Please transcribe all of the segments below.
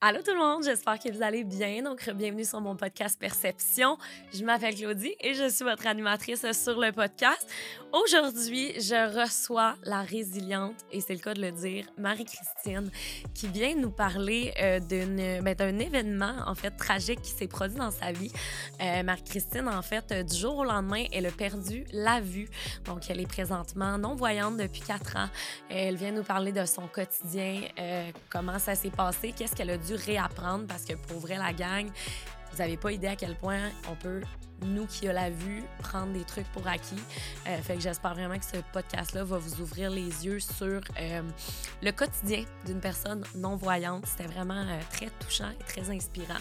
Allô tout le monde, j'espère que vous allez bien. Donc, bienvenue sur mon podcast Perception. Je m'appelle Claudie et je suis votre animatrice sur le podcast. Aujourd'hui, je reçois la résiliente, et c'est le cas de le dire, Marie-Christine, qui vient nous parler euh, ben, d'un événement, en fait, tragique qui s'est produit dans sa vie. Euh, Marie-Christine, en fait, du jour au lendemain, elle a perdu la vue. Donc, elle est présentement non-voyante depuis quatre ans. Elle vient nous parler de son quotidien, euh, comment ça s'est passé, qu'est-ce qu'elle a dû réapprendre parce que pour vrai, la gang, vous n'avez pas idée à quel point on peut, nous qui a la vue, prendre des trucs pour acquis. Euh, fait que j'espère vraiment que ce podcast-là va vous ouvrir les yeux sur euh, le quotidien d'une personne non-voyante. C'était vraiment euh, très touchant et très inspirant.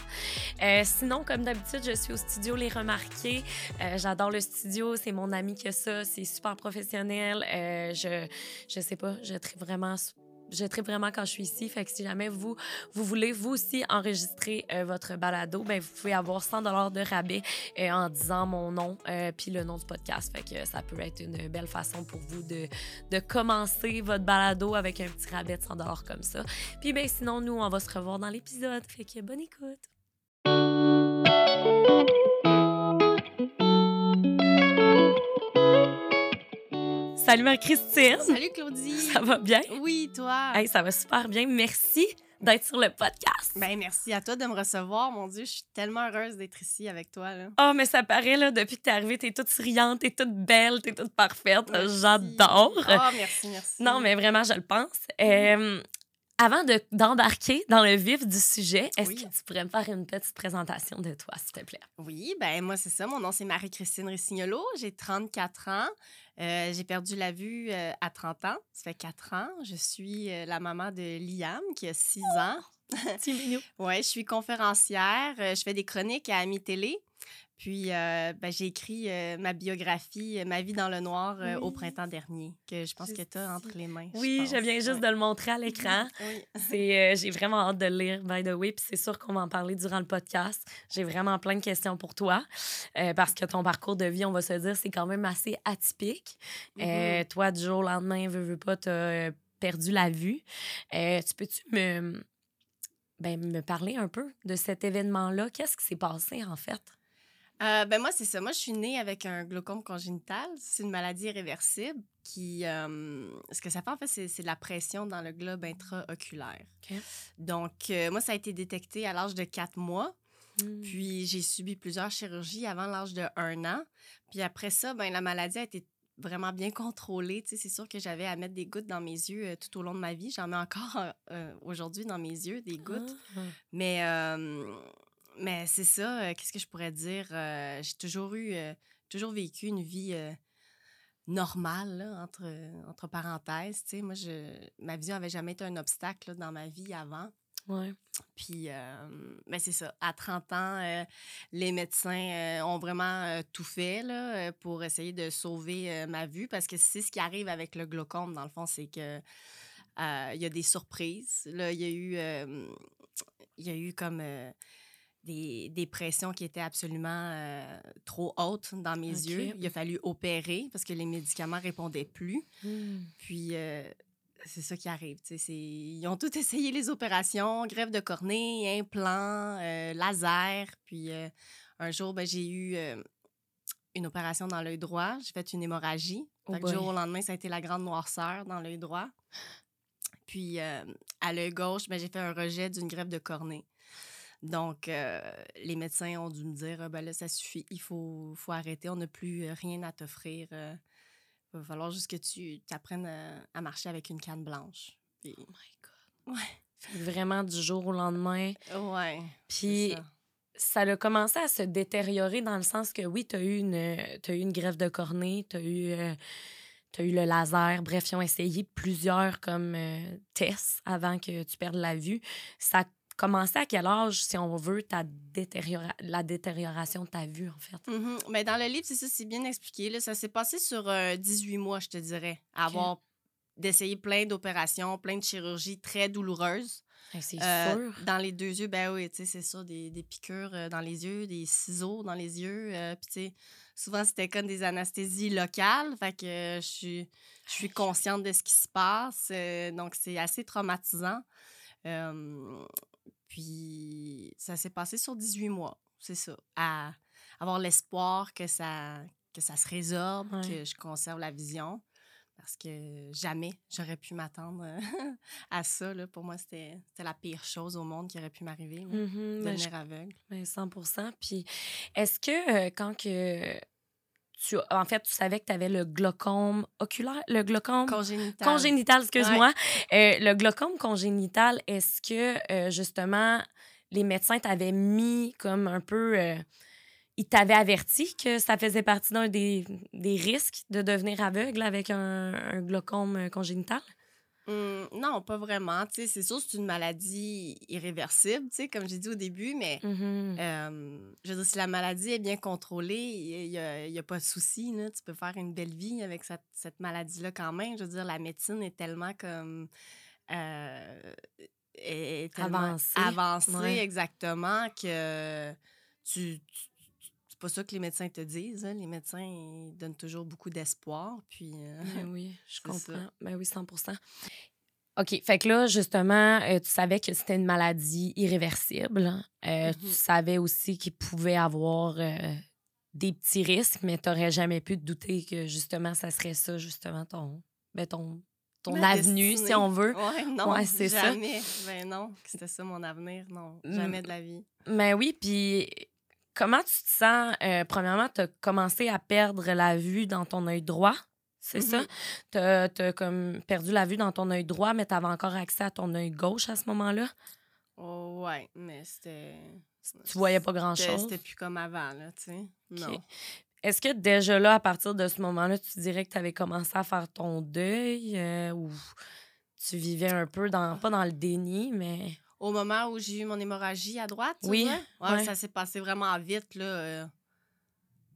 sinon, comme d'habitude, je suis au studio Les Remarqués. J'adore le studio, c'est mon ami que ça, c'est super professionnel. je, je sais pas, je trouve vraiment je tripe vraiment quand je suis ici. Fait que si jamais vous, vous voulez vous aussi enregistrer euh, votre balado, ben vous pouvez avoir 100 dollars de rabais euh, en disant mon nom euh, puis le nom du podcast. Fait que ça peut être une belle façon pour vous de, de commencer votre balado avec un petit rabais de 100 dollars comme ça. Puis ben sinon, nous, on va se revoir dans l'épisode. Fait que bonne écoute. Salut Marie-Christine. Salut Claudie. Ça va bien? Oui, toi? Hey, ça va super bien. Merci d'être sur le podcast. Ben, merci à toi de me recevoir. Mon Dieu, je suis tellement heureuse d'être ici avec toi. Oh, mais ça paraît, là, depuis que t'es arrivée, t'es toute souriante, t'es toute belle, t'es toute parfaite. J'adore. Oh, merci, merci. Non, mais vraiment, je le pense. Euh, avant d'embarquer dans le vif du sujet, est-ce que tu pourrais me faire une petite présentation de toi, s'il te plaît? Oui, ben moi, c'est ça. Mon nom, c'est Marie-Christine Rissignolo. J'ai 34 ans. Euh, j'ai perdu la vue euh, à 30 ans. Ça fait 4 ans. Je suis euh, la maman de Liam, qui a 6 ans. oui, je suis conférencière. je fais des chroniques à Ami Télé. Puis, euh, ben, j'ai écrit euh, ma biographie, euh, Ma vie dans le noir, au printemps dernier, que je pense que tu as entre les mains. Oui, je, viens juste de le montrer à l'écran. c'est, j'ai vraiment hâte de le lire, by the way. Puis c'est sûr qu'on va en parler durant le podcast. J'ai vraiment plein de questions pour toi, parce que ton parcours de vie, on va se dire, c'est quand même assez atypique. Mm-hmm. toi, du jour au lendemain, veux, veux pas, tu as perdu la vue. tu peux-tu me, ben, me parler un peu de cet événement-là? Qu'est-ce qui s'est passé, en fait? Euh, ben moi, c'est ça. Moi, je suis née avec un glaucome congénital. C'est une maladie irréversible qui... Euh, ce que ça fait, en fait, c'est, de la pression dans le globe intraoculaire. Donc, euh, moi, ça a été détecté à l'âge de 4 mois. Hmm. Puis, j'ai subi plusieurs chirurgies avant l'âge de 1 an. Puis après ça, ben, la maladie a été vraiment bien contrôlée. Tu sais, c'est sûr que j'avais à mettre des gouttes dans mes yeux tout au long de ma vie. J'en mets encore aujourd'hui dans mes yeux, des gouttes. Ah. Mais mais c'est ça, euh, qu'est-ce que je pourrais dire? Euh, j'ai toujours eu, euh, toujours vécu une vie normale, entre, entre parenthèses. Tu sais, moi, je, ma vision n'avait jamais été un obstacle dans ma vie avant. Ouais. Puis, ben c'est ça. À 30 ans, les médecins ont vraiment tout fait là, pour essayer de sauver ma vue parce que c'est ce qui arrive avec le glaucome, dans le fond, c'est que il y a des surprises. Là, il y a eu, il y a eu comme des, pressions qui étaient absolument euh, trop hautes dans mes yeux. Il a fallu opérer parce que les médicaments répondaient plus. Hmm. Puis, euh, c'est ça qui arrive. Ils ont tout essayé les opérations, grève de cornée, implant, euh, laser. Puis, un jour, ben, j'ai eu une opération dans l'œil droit. J'ai fait une hémorragie. Oh jour au lendemain, ça a été la grande noirceur dans l'œil droit. Puis, à l'œil gauche, ben, j'ai fait un rejet d'une grève de cornée. Donc, euh, les médecins ont dû me dire, «Ah, ben là, ça suffit, il faut, faut arrêter, on n'a plus euh, rien à t'offrir. Euh, il va falloir juste que tu apprennes à, marcher avec une canne blanche. oh my God. Ouais. Vraiment du jour au lendemain. Ouais. Puis, ça. a commencé à se détériorer dans le sens que oui, tu as, eu une, as eu une grève de cornée, tu as eu. as eu le laser. Bref, ils ont essayé plusieurs comme tests avant que tu perdes la vue. Ça commencé à quel âge, si on veut, ta la détérioration de ta vue, en fait? Mm-hmm. Mais dans le livre, c'est ça, c'est bien expliqué. Là. Ça s'est passé sur 18 euh, mois, je te dirais, avoir d'essayer plein d'opérations, plein de chirurgies très douloureuses. c'est euh, sûr. Dans les deux yeux, ben oui, tu sais, c'est ça, des, des, piqûres euh, dans les yeux, des ciseaux dans les yeux. Puis, tu sais, souvent, c'était comme des anesthésies locales. Fait que je suis, je suis consciente de ce qui se passe. donc, c'est assez traumatisant. Puis ça s'est passé sur 18 mois, c'est ça. À avoir l'espoir que ça, que ça se résorbe, que je conserve la vision. Parce que jamais j'aurais pu m'attendre à ça. Là. Pour moi, c'était la pire chose au monde qui aurait pu m'arriver, mmh devenir aveugle. 100% Puis est-ce que quand que tu, en fait, tu savais que tu avais le glaucome oculaire, le glaucome congénital, congénital excuse-moi. Euh, le glaucome congénital, est-ce que euh, justement les médecins t'avaient mis comme un peu. Euh, ils t'avaient averti que ça faisait partie d'un des, des, risques de devenir aveugle avec un, un glaucome congénital? Mmh, non, pas vraiment. C'est sûr, c'est une maladie irréversible, comme j'ai dit au début, mais mmh je veux dire, si la maladie est bien contrôlée, il n'y a, a, pas de souci. Tu peux faire une belle vie avec cette, cette maladie-là quand même. Je veux dire, la médecine est tellement comme. Euh, est avancée. Avancée, exactement, que tu, c'est pas ça que les médecins te disent. Hein. Les médecins ils donnent toujours beaucoup d'espoir. Puis, euh, ben oui, je comprends. Ben oui, 100% OK. Fait que là, justement, euh, tu savais que c'était une maladie irréversible. Euh, tu mmh savais aussi qu'il pouvait avoir des petits risques, mais tu n'aurais jamais pu te douter que, justement, ça serait ça, justement, ton, ben, ton, ton avenue, si on veut. Oui, non, ouais, c'est jamais. Ben non, c'était ça mon avenir. Non, jamais de la vie. Mais ben oui, puis Comment tu te sens? Euh, premièrement, tu as commencé à perdre la vue dans ton œil droit. C'est ça? Mm-hmm. Tu as, comme perdu la vue dans ton œil droit, mais tu avais encore accès à ton œil gauche à ce moment-là? Oh, ouais, mais c'était. Tu voyais pas grand-chose? C'était plus comme avant, là, tu sais. Non. Est-ce que déjà là, à partir de ce moment-là, tu dirais que tu avais commencé à faire ton deuil euh, ou tu vivais un peu dans, pas dans le déni, mais au moment où j'ai eu mon hémorragie à droite. Oui. Ouais, ça s'est passé vraiment vite. Là. Euh.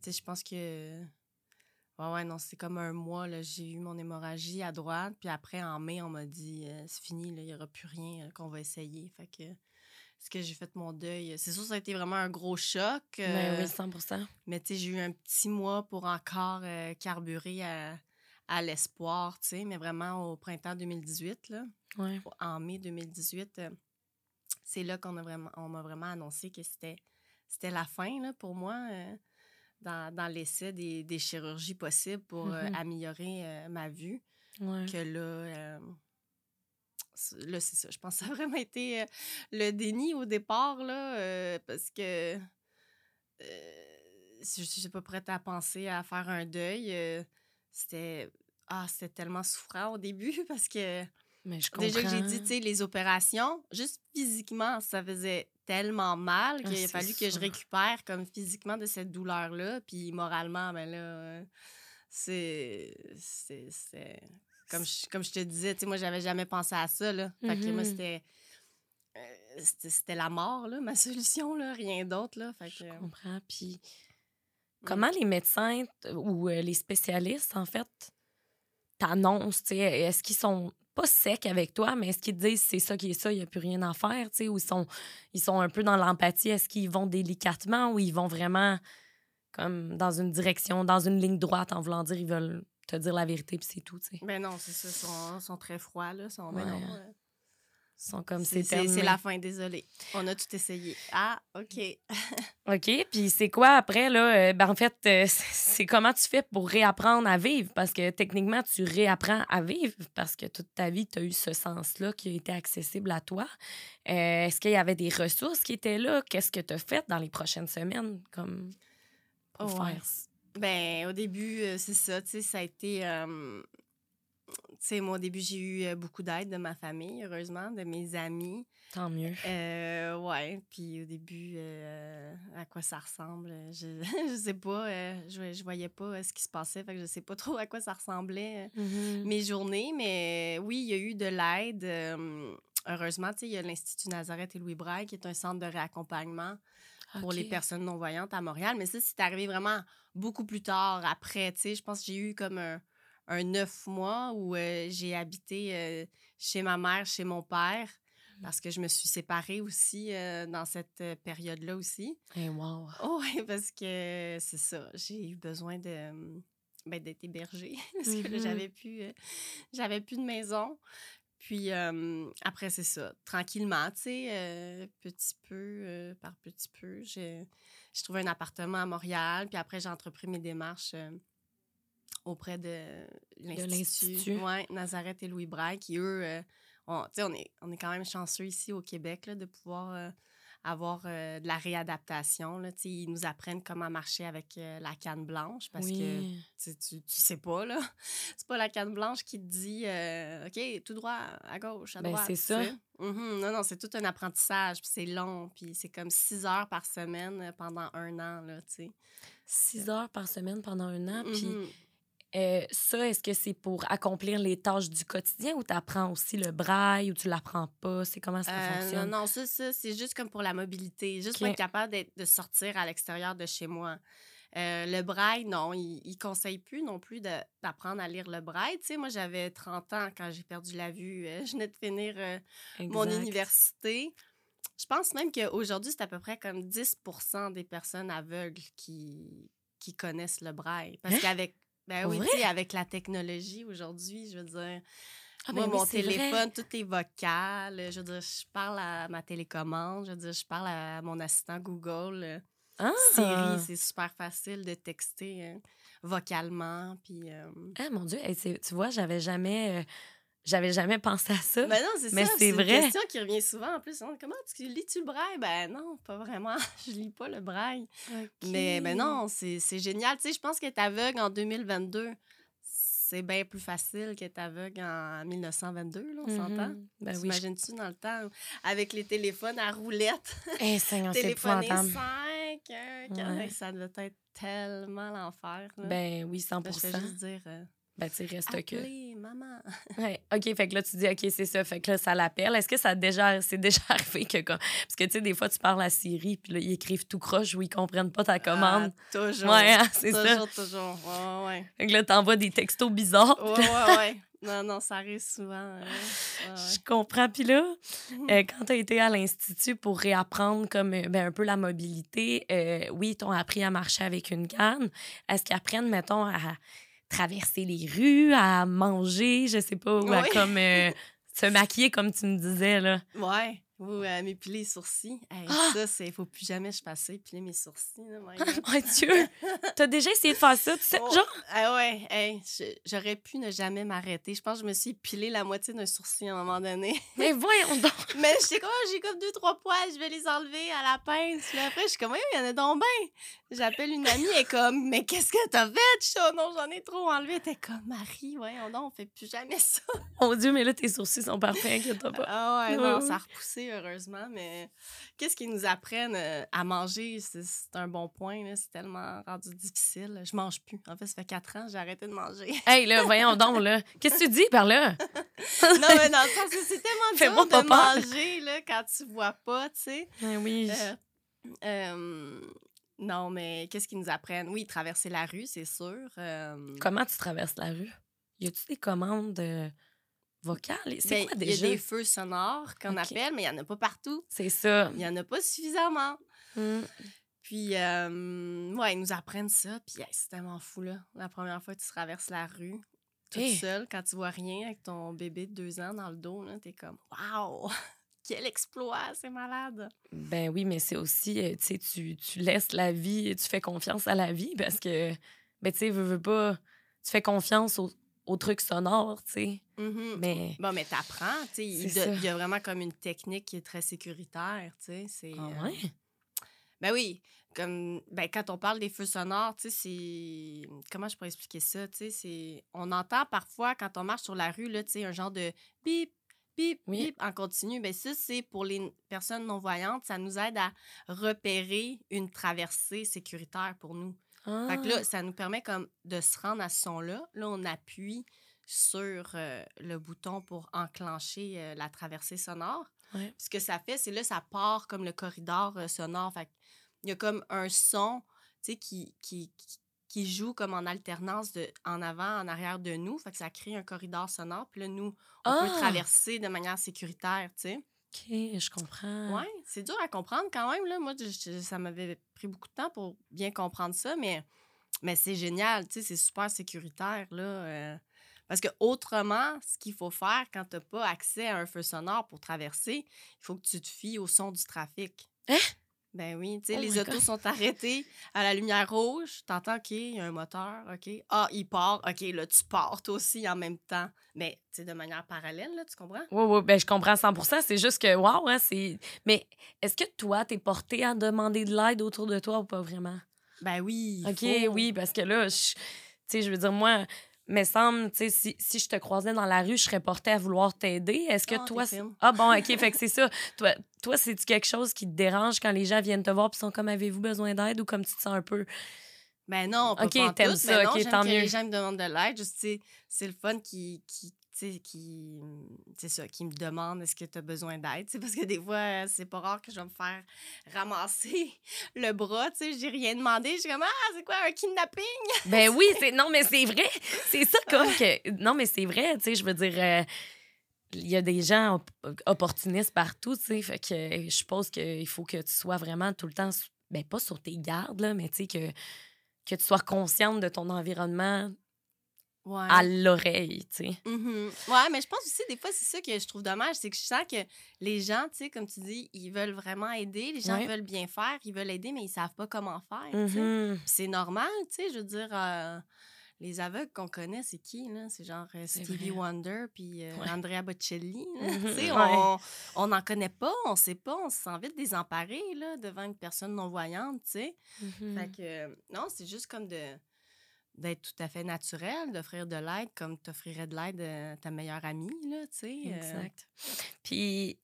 Tu sais, je pense que. Ouais, ouais, non, c'est comme un mois. J'ai eu mon hémorragie à droite. Puis après, en mai, on m'a dit euh, c'est fini, il n'y aura plus rien euh, qu'on va essayer. Fait que. ce que j'ai fait mon deuil. C'est sûr, ça a été vraiment un gros choc. Ben oui, 100 Mais tu sais, j'ai eu un petit mois pour encore carburer à, à l'espoir, tu sais, mais vraiment au printemps 2018, là. Ouais. En mai 2018 c'est là qu'on a vraiment, on m'a vraiment annoncé que c'était, c'était la fin là, pour moi euh, dans, dans l'essai des, des, chirurgies possibles pour euh, mm-hmm. améliorer euh, ma vue. Que là, là c'est ça. Je pense que ça a vraiment été le déni au départ, là, parce que je suis pas prête à penser à faire un deuil. c'était ah, c'était tellement souffrant au début parce que mais je Déjà que j'ai dit, tu sais, les opérations, juste physiquement, ça faisait tellement mal ah, qu'il a fallu que je récupère comme physiquement de cette douleur-là. Puis moralement, ben là, c'est. C'est. Comme je, comme je te disais, tu sais, moi, j'avais jamais pensé à ça, là. Fait que moi, mm-hmm. euh, c'était. c'était la mort, là, ma solution, là, rien d'autre, là. Fait que... Je comprends. Puis comment les médecins ou euh, les spécialistes, en fait, t'annoncent, tu sais, est-ce qu'ils sont pas secs avec toi, mais est-ce qu'ils te disent c'est ça qui est ça, il n'y a plus rien à faire, tu sais, ou ils sont, ils sont un peu dans l'empathie, est-ce qu'ils vont délicatement ou ils vont vraiment comme dans une direction, dans une ligne droite en voulant dire ils veulent te dire la vérité puis c'est tout, tu sais. Ben non, c'est ça, ils sont, sont, très froids, là, sont, ben non, sont comme c'est C'est la fin, désolé. On a tout essayé. Ah, OK. OK. Puis c'est quoi après, là? Euh, ben, en fait, euh, c'est comment tu fais pour réapprendre à vivre? Parce que techniquement, tu réapprends à vivre parce que toute ta vie, tu as eu ce sens-là qui a été accessible à toi. Euh, est-ce qu'il y avait des ressources qui étaient là? Qu'est-ce que tu as fait dans les prochaines semaines comme pour faire? Ben, au début, c'est ça, tu sais, ça a été sais, moi, au début, j'ai eu beaucoup d'aide de ma famille, heureusement, de mes amis. Tant mieux. Euh, ouais. Puis au début, à quoi ça ressemble, je, je sais pas. je, je voyais pas ce qui se passait. Fait que je sais pas trop à quoi ça ressemblait mmh mes journées. Mais oui, il y a eu de l'aide. heureusement, tu sais, il y a l'Institut Nazareth et Louis Braille, qui est un centre de réaccompagnement pour les personnes non-voyantes à Montréal. Mais ça, c'est arrivé vraiment beaucoup plus tard, après. Tu sais, je pense que j'ai eu comme un un neuf mois où j'ai habité chez ma mère, chez mon père, mmh. parce que je me suis séparée aussi dans cette période-là aussi. Et wow! Oh, oui, parce que c'est ça, j'ai eu besoin de ben, d'être hébergée parce que mmh j'avais plus j'avais plus de maison. Puis euh, après, c'est ça. Tranquillement, tu sais, euh, petit peu euh, par petit peu, j'ai trouvé un appartement à Montréal. Puis après, j'ai entrepris mes démarches euh, auprès de l'Institut. Oui, Nazareth et Louis Braille, qui, eux, euh, on, on, est, on est quand même chanceux ici au Québec là, de pouvoir euh, avoir euh, de la réadaptation. Là, ils nous apprennent comment marcher avec la canne blanche parce que oui. tu, tu sais pas, là. C'est pas la canne blanche qui te dit, OK, tout droit, à gauche, à Ben, droite. c'est ça. Mhm. Non, non, c'est tout un apprentissage, puis c'est long, puis c'est comme six heures par semaine pendant un an, là, tu sais. Six heures par semaine pendant un an. Puis Mhm. Euh, ça, est-ce que c'est pour accomplir les tâches du quotidien ou tu apprends aussi le braille ou tu l'apprends pas? C'est comment ça Euh, fonctionne? non, non, ça, ça c'est juste comme pour la mobilité, juste pour être capable de sortir à l'extérieur de chez moi. Euh, le braille, non, il, il conseille plus non plus d'apprendre à lire le braille. Tu sais, moi, j'avais 30 ans quand j'ai perdu la vue. Euh, je venais de finir mon université. Je pense même qu'aujourd'hui, c'est à peu près comme 10% des personnes aveugles qui, qui connaissent le braille. Parce Hein? qu'avec ben oui, vrai? tu sais, avec la technologie aujourd'hui, je veux dire, Ah, moi, ben oui, mon vrai. téléphone, tout est vocal. Je veux dire, je parle à ma télécommande, je veux dire, je parle à mon assistant Google. euh, Ah! Siri, c'est super facile de texter euh, vocalement. Puis, euh, Ah, mon Dieu, hey, tu vois, j'avais jamais, euh, j'avais jamais pensé à ça. Ben non, c'est Mais c'est C'est vrai. une question qui revient souvent en plus. On- Comment tu lis-tu le braille? Ben non, pas vraiment. je lis pas le braille. Mais ben non, c'est c'est génial. Tu sais, je pense qu'être aveugle en 2022, c'est bien plus facile qu'être aveugle en 1922, là, on s'entend? Mhm. Ben oui. je- T'imagines-tu dans le temps, avec les téléphones à roulettes, Eh, téléphoner épouvantable. 5, Ouais. ça devait être tellement l'enfer. Ben oui, 100 Là, je juste dire, euh, Ben, tu sais, reste que. Maman. Ouais. OK, fait que là, tu dis, OK, c'est ça. Fait que là, ça l'appelle. Est-ce que ça a déjà, c'est déjà arrivé que. Parce que, tu sais, des fois, tu parles à Siri, puis là, ils écrivent tout croche ou ils comprennent pas ta commande. Ah, toujours. ouais, hein, c'est ça. toujours, toujours. Ouais, ouais. Fait que là, t'envoies des textos bizarres. Ouais, ouais, ouais. Non, non, ça arrive souvent. ouais, Je comprends. Puis là, ouais. euh, quand tu as été à l'Institut pour réapprendre comme euh, ben, un peu la mobilité, euh, oui, ils t'ont appris à marcher avec une canne. Est-ce qu'ils apprennent, mettons, à traverser les rues, à manger, je sais pas, ou à Oui. comme euh, se maquiller, comme tu me disais, là? Ouais. Ou euh, m'épiler les sourcils. Hey, Ah! Ça, c'est faut plus jamais je fasse ça, épiler mes sourcils. Là, God. Mon Dieu! T'as déjà essayé de faire ça, tu sais, Oh, genre? Ah ouais, hey, je- j'aurais pu ne jamais m'arrêter. Je pense que je me suis épilé la moitié d'un sourcil à un moment donné. Mais voyons donc! Mais j'étais comme, Ah, j'ai comme deux, trois poils, je vais les enlever à la pince. Puis après, je suis comme, Oui, il y en a donc bien. J'appelle une amie, elle est comme, mais qu'est-ce que t'as fait? Je suis, Oh non, j'en ai trop enlevé. Était comme, Marie, voyons donc, on fait plus jamais ça. Mon Dieu, mais là, tes sourcils sont parfaits, inquiète-toi pas. Ah ouais, non, ça a repoussé, heureusement. Mais qu'est-ce qu'ils nous apprennent euh, à manger? C'est un bon point. C'est tellement rendu difficile. Je mange plus. En fait, ça fait quatre ans, j'ai arrêté de manger. Hey, là, voyons donc, là. Qu'est-ce que tu dis par là? non, mais dans le sens que c'est tellement dur de manger, là, quand tu vois pas, tu sais. Ben oui. Euh, euh, non, mais qu'est-ce qu'ils nous apprennent? Oui, traverser la rue, c'est sûr. euh, Comment tu traverses la rue? Y a-tu des commandes vocales? C'est ben, quoi Il y déjà? a des feux sonores qu'on appelle, mais il n'y en a pas partout. C'est ça. Il n'y en a pas suffisamment. Mm. Puis, euh, ouais, ils nous apprennent ça. Puis, c'est tellement fou, là. La première fois que tu traverses la rue, toute Hey. seule, quand tu vois rien avec ton bébé de deux ans dans le dos, là, t'es comme, waouh! Quel exploit! C'est malade! Ben oui, mais c'est aussi, euh, tu sais, tu, laisses la vie, tu fais confiance à la vie parce que, ben tu sais, veux, veux pas, tu fais confiance aux, aux trucs sonores, tu sais. Mhm. Mais, Bon, mais t'apprends, tu sais. Il, y a vraiment comme une technique qui est très sécuritaire, tu sais. ah euh, ouais? Ben oui, comme ben, quand on parle des feux sonores, tu sais, c'est. Comment je pourrais expliquer ça? Tu sais, c'est. On entend parfois quand on marche sur la rue, là, tu sais, un genre de bip, bip, Oui. bip en continu. Ben ça, c'est pour les personnes non-voyantes, ça nous aide à repérer une traversée sécuritaire pour nous. Ah, Fait que là, ça nous permet comme de se rendre à ce son-là. Là, on appuie sur euh, le bouton pour enclencher euh, la traversée sonore. Ouais. Ce que ça fait, c'est là, ça part comme le corridor euh, sonore. Fait il y a comme un son, tu sais, qui, qui, qui- joue comme en alternance de, en avant, en arrière de nous. Fait que ça crée un corridor sonore. Puis là, nous, on peut Ah! traverser de manière sécuritaire, tu sais. OK, je comprends. Ouais, c'est dur à comprendre quand même. Là. Moi, je- ça m'avait pris beaucoup de temps pour bien comprendre ça, mais, mais c'est génial, tu sais, c'est super sécuritaire. Là, euh, Parce que autrement, ce qu'il faut faire quand tu n'as pas accès à un feu sonore pour traverser, il faut que tu te fies au son du trafic. Hein? Ben oui, tu sais, Oh les autos God. sont arrêtés à la lumière rouge. T'entends, OK, il y a un moteur, OK. Ah, il part, OK, là, tu pars toi aussi en même temps. Mais, tu sais, de manière parallèle, là, tu comprends? Oui, oui, ben, je comprends 100% C'est juste que, wow, hein, c'est. Mais est-ce que toi, t'es porté à demander de l'aide autour de toi ou pas vraiment? Ben oui. OK, faut. oui, parce que là, je- tu sais, je veux dire, moi, me semble, tu sais, si, si je te croisais dans la rue, je serais portée à vouloir t'aider. Est-ce que Ah, toi. Ah, bon, OK, fait que c'est ça. Toi, toi c'est-tu quelque chose qui te dérange quand les gens viennent te voir puis sont comme, avez-vous besoin d'aide ou comme tu te sens un peu. Ben non, pas OK, t'aimes ça, non, OK, tant que mieux. les gens me demandent de l'aide. Juste, c'est le fun qui, qui, qui, c'est ça, qui me demande est-ce que tu as besoin d'aide. Parce que des fois, euh, c'est pas rare que je vais me faire ramasser le bras. Tu sais, j'ai rien demandé. Je suis comme, ah, c'est quoi, un kidnapping? Ben oui, c'est non mais c'est vrai, c'est ça comme que non mais c'est vrai, tu sais, je veux dire euh, il y a des gens op- opportunistes partout, fait que je suppose qu'il faut que tu sois vraiment tout le temps ben pas sur tes gardes là, mais tu sais que que tu sois consciente de ton environnement Ouais. à l'oreille, tu sais. Mhm. Ouais, mais je pense aussi, des fois, c'est ça que je trouve dommage, c'est que je sens que les gens, tu sais, comme tu dis, ils veulent vraiment aider, les gens Ouais. veulent bien faire, ils veulent aider, mais ils savent pas comment faire, tu sais. Mhm. Puis c'est normal, tu sais, je veux dire, euh, les aveugles qu'on connaît, c'est qui, là? C'est genre euh, Stevie vrai. Wonder puis euh, Ouais. Andrea Bocelli, Tu sais, ouais. on on n'en connaît pas, on sait pas, on se sent vite désemparé, là, devant une personne non-voyante, tu sais. Mhm. Fait que, euh, non, c'est juste comme de d'être tout à fait naturel, d'offrir de l'aide comme tu offrirais de l'aide à ta meilleure amie, là, tu sais. euh, Exact. Puis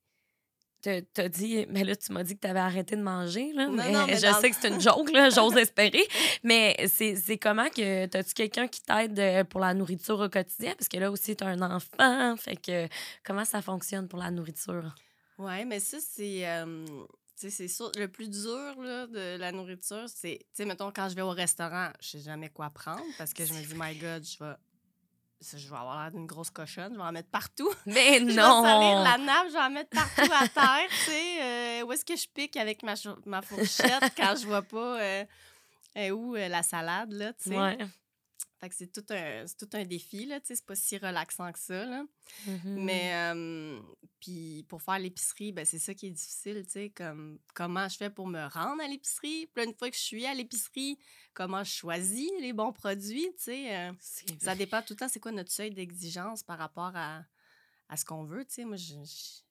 t'as t'as dit mais là tu m'as dit que tu avais arrêté de manger là, Non, mais, non, mais je sais que c'est une joke là, j'ose espérer, mais c'est comment que t'as-tu quelqu'un qui t'aide euh, pour la nourriture au quotidien? Parce que là aussi tu as un enfant, fait que comment ça fonctionne pour la nourriture? Ouais, mais ça, c'est. euh, c'est sûr, le plus dur là, de la nourriture, c'est. Tu sais, mettons, quand je vais au restaurant, je sais jamais quoi prendre parce que je me dis, my God, je vais. je vais avoir l'air d'une grosse cochonne, je vais en mettre partout. Mais Je vais non. salir la nappe, je vais en mettre partout à terre, tu sais. euh, où est-ce que je pique avec ma, ma fourchette quand je vois pas euh, euh, où euh, la salade, là, tu sais? Ouais. Fait que c'est tout un, c'est tout un défi, là, tu sais. C'est pas si relaxant que ça, là. Mhm. Mais, euh, puis pour faire l'épicerie, ben, c'est ça qui est difficile, tu sais, comme comment je fais pour me rendre à l'épicerie? Puis une fois que je suis à l'épicerie, comment je choisis les bons produits, tu sais. euh, ça dépend tout le temps, c'est quoi notre seuil d'exigence par rapport à, à ce qu'on veut, tu sais? Moi,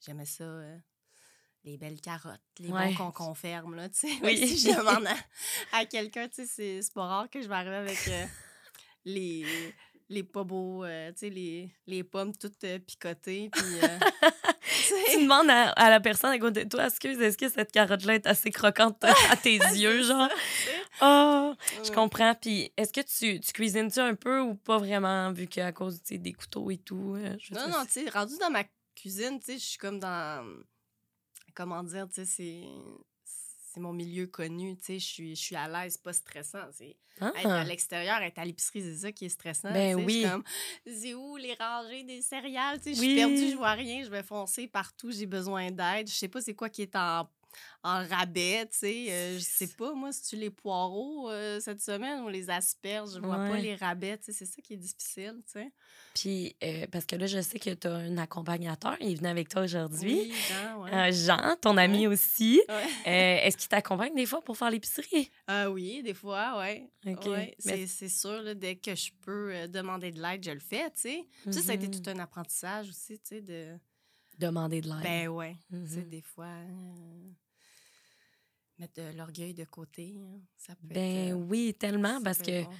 j'aimais ça, euh, les belles carottes, les Ouais. bons qu'on confirme, là, tu sais? Oui. Si je demande à, à quelqu'un, tu sais, c'est- c'est pas rare que je vais arriver avec euh, les, les pas beaux, euh, tu sais, les, les pommes toutes euh, picotées, puis... euh, tu demandes à, à la personne à côté de toi, excuse, est-ce que cette carotte-là est assez croquante à tes yeux, genre? Oh, je comprends. Puis, est-ce que tu, tu cuisines-tu un peu ou pas vraiment, vu qu'à cause des couteaux et tout? je Non, non, tu sais, rendu dans ma cuisine, tu sais, je suis comme dans. Comment dire, tu sais, c'est. C'est mon milieu connu, tu sais, je suis, je suis à l'aise, pas stressant. C'est Ah, être à l'extérieur, être à l'épicerie, c'est ça qui est stressant. Ben oui. comme, c'est où les rangées des céréales, tu sais, je Oui. suis perdue, je vois rien, je vais foncer partout, j'ai besoin d'aide. Je sais pas c'est quoi qui est en, en rabais, tu sais, euh, je sais pas, moi, si tu les poireaux euh, cette semaine ou les asperges, je vois pas les rabais, tu sais, c'est ça qui est difficile, tu sais. Puis, euh, parce que là, je sais que tu as un accompagnateur, il est venu avec toi aujourd'hui. Oui, Jean, ouais. Jean, ton ami aussi. Ouais. Est-ce qu'il t'accompagne des fois pour faire l'épicerie? Ah oui, des fois, ouais. OK. Ouais, Mais- c'est, sûr, là, dès que je peux demander de l'aide, je le fais, tu sais. Puis Ça, ça a été Mhm. tout un apprentissage aussi, tu sais, de... Demander de l'aide. Ben ouais, tu sais, Mhm. des fois, euh, mettre de l'orgueil de côté, hein, ça peut Ben être... euh, oui, tellement, parce que, bon.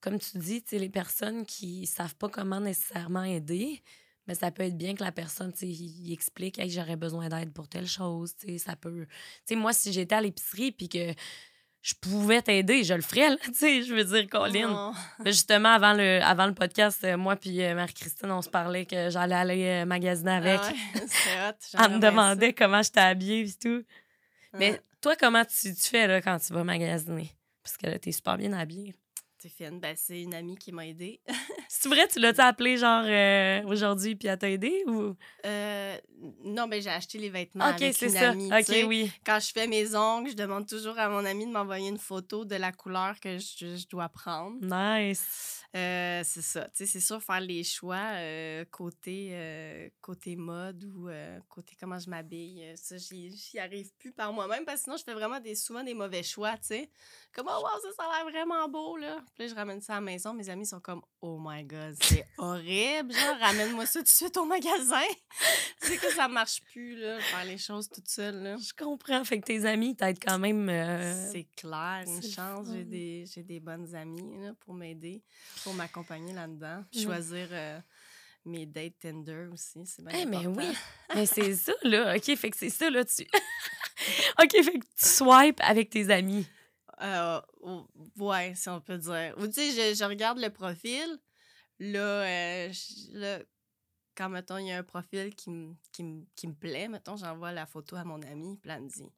comme tu dis, les personnes qui savent pas comment nécessairement aider, mais ça peut être bien que la personne, explique, hey, j'aurais besoin d'aide pour telle chose, ça peut... Tu sais, moi, si j'étais à l'épicerie puis que je pouvais t'aider, je le ferais, là, tu sais, je veux dire, Colin. Oh, justement, avant le, avant le podcast, euh, moi puis euh, Marie-Christine, on se parlait que j'allais aller euh, magasiner avec. ah ouais, c'est hot, Elle me demandait comment j'étais habillée et tout. Mais. Toi, comment tu, fais là, quand tu vas magasiner? Parce que là, t'es super bien habillée. C'est fine. Ben, c'est une amie qui m'a aidée. C'est vrai, tu l'as appelé genre euh, aujourd'hui puis elle t'a aidé ou? Euh, non, ben j'ai acheté les vêtements avec une ça. amie. oui. Quand je fais mes ongles, je demande toujours à mon amie de m'envoyer une photo de la couleur que je, je dois prendre. Nice. Euh, c'est ça. Tu sais, c'est sûr, faire les choix côté, côté mode ou côté comment je m'habille, ça, j'y j'y arrive plus par moi-même parce que sinon, je fais vraiment des, souvent des mauvais choix, tu sais. Comme, oh, wow, ça, ça a l'air vraiment beau, là. Puis là, je ramène ça à la maison. Mes amis sont comme, oh my God, c'est horrible. Genre, ramène-moi ça tout de suite au magasin. c'est que ça marche plus, là, faire les choses toute seule, là. Je comprends. Fait que tes amis t'aident quand même. euh, C'est clair, une chance. J'ai des, j'ai des bonnes amies là, pour m'aider, pour m'accompagner là-dedans. Choisir euh, mes dates Tinder aussi, c'est bien Eh, mais oui. Mais c'est ça, là. OK, fait que c'est ça, là. Tu... OK, fait que tu swipes avec tes amis. Euh, ou- ouais, si on peut dire. Ou tu sais, je, je regarde le profil. Là, euh, je- là, quand, mettons, il y a un profil qui, me- qui, qui plaît, mettons, j'envoie la photo à mon ami, puis elle me dit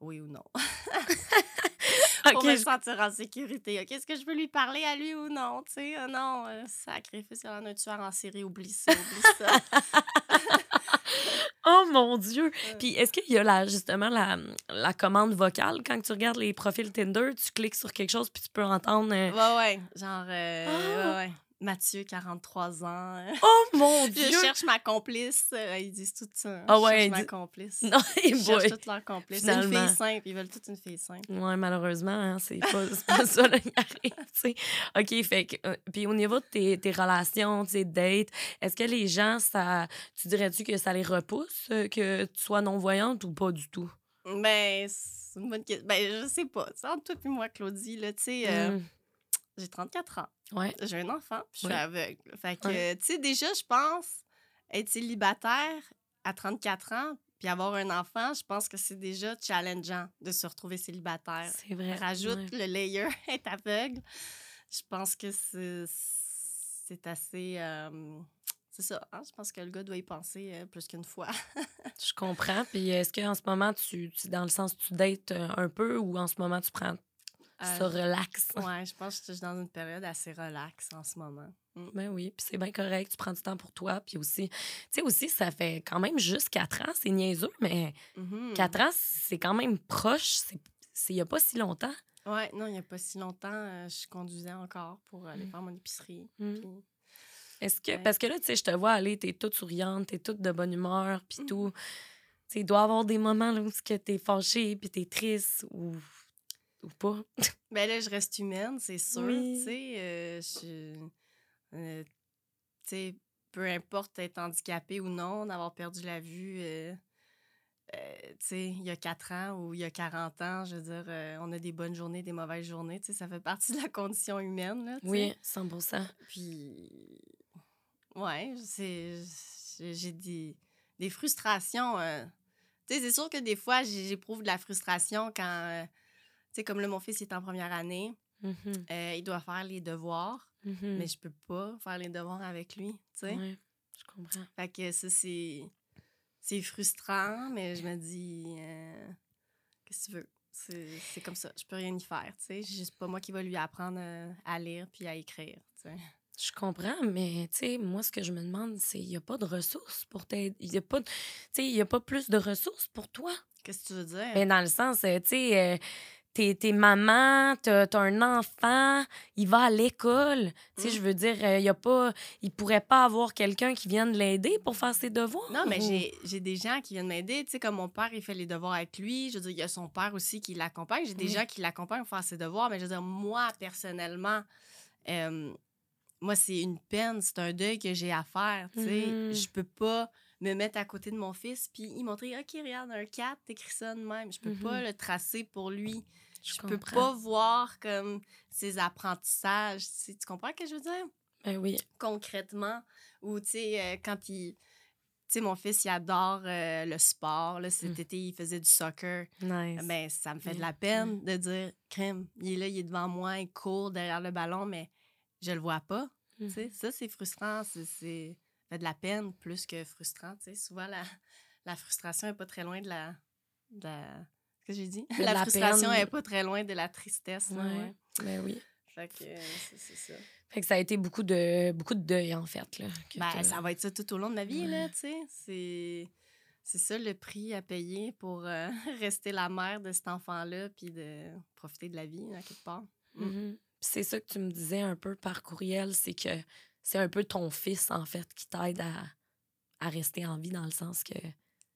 oui ou non. pour OK, me sentir en sécurité. OK, est-ce que je peux lui parler à lui ou non? Tu sais, Ah non, euh, sacrifice, il y en a un tueur en série, oublie ça, oublie ça. Oh mon Dieu! Euh. Puis est-ce qu'il y a la, justement la, la commande vocale? Quand tu regardes les profils Tinder? Tu cliques sur quelque chose puis tu peux entendre. euh, ouais, ouais, genre, euh, Ah! ouais, ouais. Mathieu, 43 ans. Oh mon Je Dieu! cherche ma complice. euh, ils disent tout ça. Ah Je ouais, cherche ils ma complice. Non, Ils boy. cherchent toutes leurs complices. C'est une fille simple. Ils veulent toute une fille simple. Ouais, malheureusement, hein, c'est pas, pas ça là, qui arrive. OK, fait que, euh, puis au niveau de tes, tes relations, tes dates, est-ce que les gens, ça, tu dirais-tu que ça les repousse euh, que tu sois non-voyante ou pas du tout? Ben, c'est une bonne question. Ben, je sais pas. C'est entre toi et moi, Claudie, là, tu sais, euh, Mm. j'ai 34 ans. Ouais. J'ai un enfant, puis je suis Ouais. aveugle. Fait que, Ouais. tu sais, déjà, je pense, être célibataire à 34 ans, puis avoir un enfant, je pense que c'est déjà challengeant de se retrouver célibataire. C'est vrai. Rajoute le layer, être aveugle. Je pense que c'est assez... euh, c'est ça, hein? je pense que le gars doit y penser euh, plus qu'une fois. Je comprends. Puis est-ce qu'en ce moment, tu, tu- dans le sens, tu dates euh, un peu ou en ce moment, tu prends ça Euh, relax? ouais, je pense que je suis dans une période assez relaxe en ce moment. Mm. Ben oui, puis c'est bien correct, tu prends du temps pour toi. Puis aussi, tu sais, aussi, ça fait quand même juste quatre ans, c'est niaiseux, mais Mhm. quatre ans, c'est quand même proche, c'est il n'y a pas si longtemps. Ouais, non, il n'y a pas si longtemps, euh, je conduisais encore pour aller Mm. faire mon épicerie. Mm. Est-ce que, Ouais. parce que là, tu sais, je te vois aller, t'es toute souriante, t'es toute de bonne humeur, puis Mhm. tout. Tu sais, il doit y avoir des moments là, où tu es fâchée, puis t'es triste, ou, ou pas. Ben là, je reste humaine, c'est sûr. Oui. Tu sais, euh, je. euh, tu sais, peu importe être handicapé ou non, d'avoir perdu la vue, euh, tu sais, il y a 4 ans ou il y a 40 ans, je veux dire, on a des bonnes journées, des mauvaises journées. Tu sais, ça fait partie de la condition humaine, là. tu sais. Oui, 100% Puis, ouais, c'est, j'ai des, des frustrations. Tu sais, c'est sûr que des fois, j'éprouve de la frustration quand, sais, comme là, mon fils est en première année, Mhm, euh, il doit faire les devoirs, mhm. mais je peux pas faire les devoirs avec lui, tu sais. Ouais, je comprends. Fait que ça, c'est, c'est frustrant, mais je me dis, euh, qu'est-ce que tu veux? C'est, comme ça, je peux rien y faire, tu sais. Juste pas moi qui va lui apprendre euh, à lire puis à écrire, tu sais. Je comprends, mais tu sais, moi, ce que je me demande, c'est il n'y a pas de ressources pour t'aider. Il n'y a pas, de- y a pas plus de ressources pour toi. Qu'est-ce que tu veux dire? Ben, dans le sens, tu sais, euh, t'es, t'es maman, t'as, t'as un enfant, il va à l'école. Tu sais, Mm. je veux dire, euh, il y a pas, il pourrait pas avoir quelqu'un qui vienne l'aider pour faire ses devoirs. Non, mais ou- j'ai- j'ai des gens qui viennent m'aider. Tu sais, comme mon père, il fait les devoirs avec lui. Je veux dire, il y a son père aussi qui l'accompagne. J'ai des gens qui l'accompagnent pour faire ses devoirs. Mais je veux dire, moi, personnellement, euh, moi, c'est une peine. C'est un deuil que j'ai à faire. Tu sais, Mhm. je peux pas me mettre à côté de mon fils puis y montrer, OK, regarde, un 4, t'écris ça de même. Je peux pas Mhm. le tracer pour lui. Je, Je peux pas voir comme ses apprentissages. Tu, sais, tu comprends ce que je veux dire? Ben oui. concrètement. Ou, tu sais, euh, quand il. Tu sais, mon fils, il adore euh, le sport. Là, cet Mm. été, il faisait du soccer. Nice. Ben, ça me fait de la peine de dire, crème, il est là, il est devant moi, il court derrière le ballon, mais je le vois pas. Mhm. Tu sais, ça, c'est frustrant. C'est, de la peine plus que frustrant. Tu sais, souvent, la, la frustration est pas très loin de la. de la- que j'ai dit? La, la frustration peine. est pas très loin de la tristesse. Ouais. ouais. Ben oui. Fait que euh, c'est ça. Fait que ça a été beaucoup de, beaucoup de deuil, en fait. Là, Ben, ça va être ça tout au long de ma vie, là, tu sais. C'est... C'est ça le prix à payer pour euh, rester la mère de cet enfant-là puis de profiter de la vie, à quelque part. Mm. Mhm. Puis C'est ça que tu me disais un peu par courriel, c'est que c'est un peu ton fils, en fait, qui t'aide à, à rester en vie, dans le sens que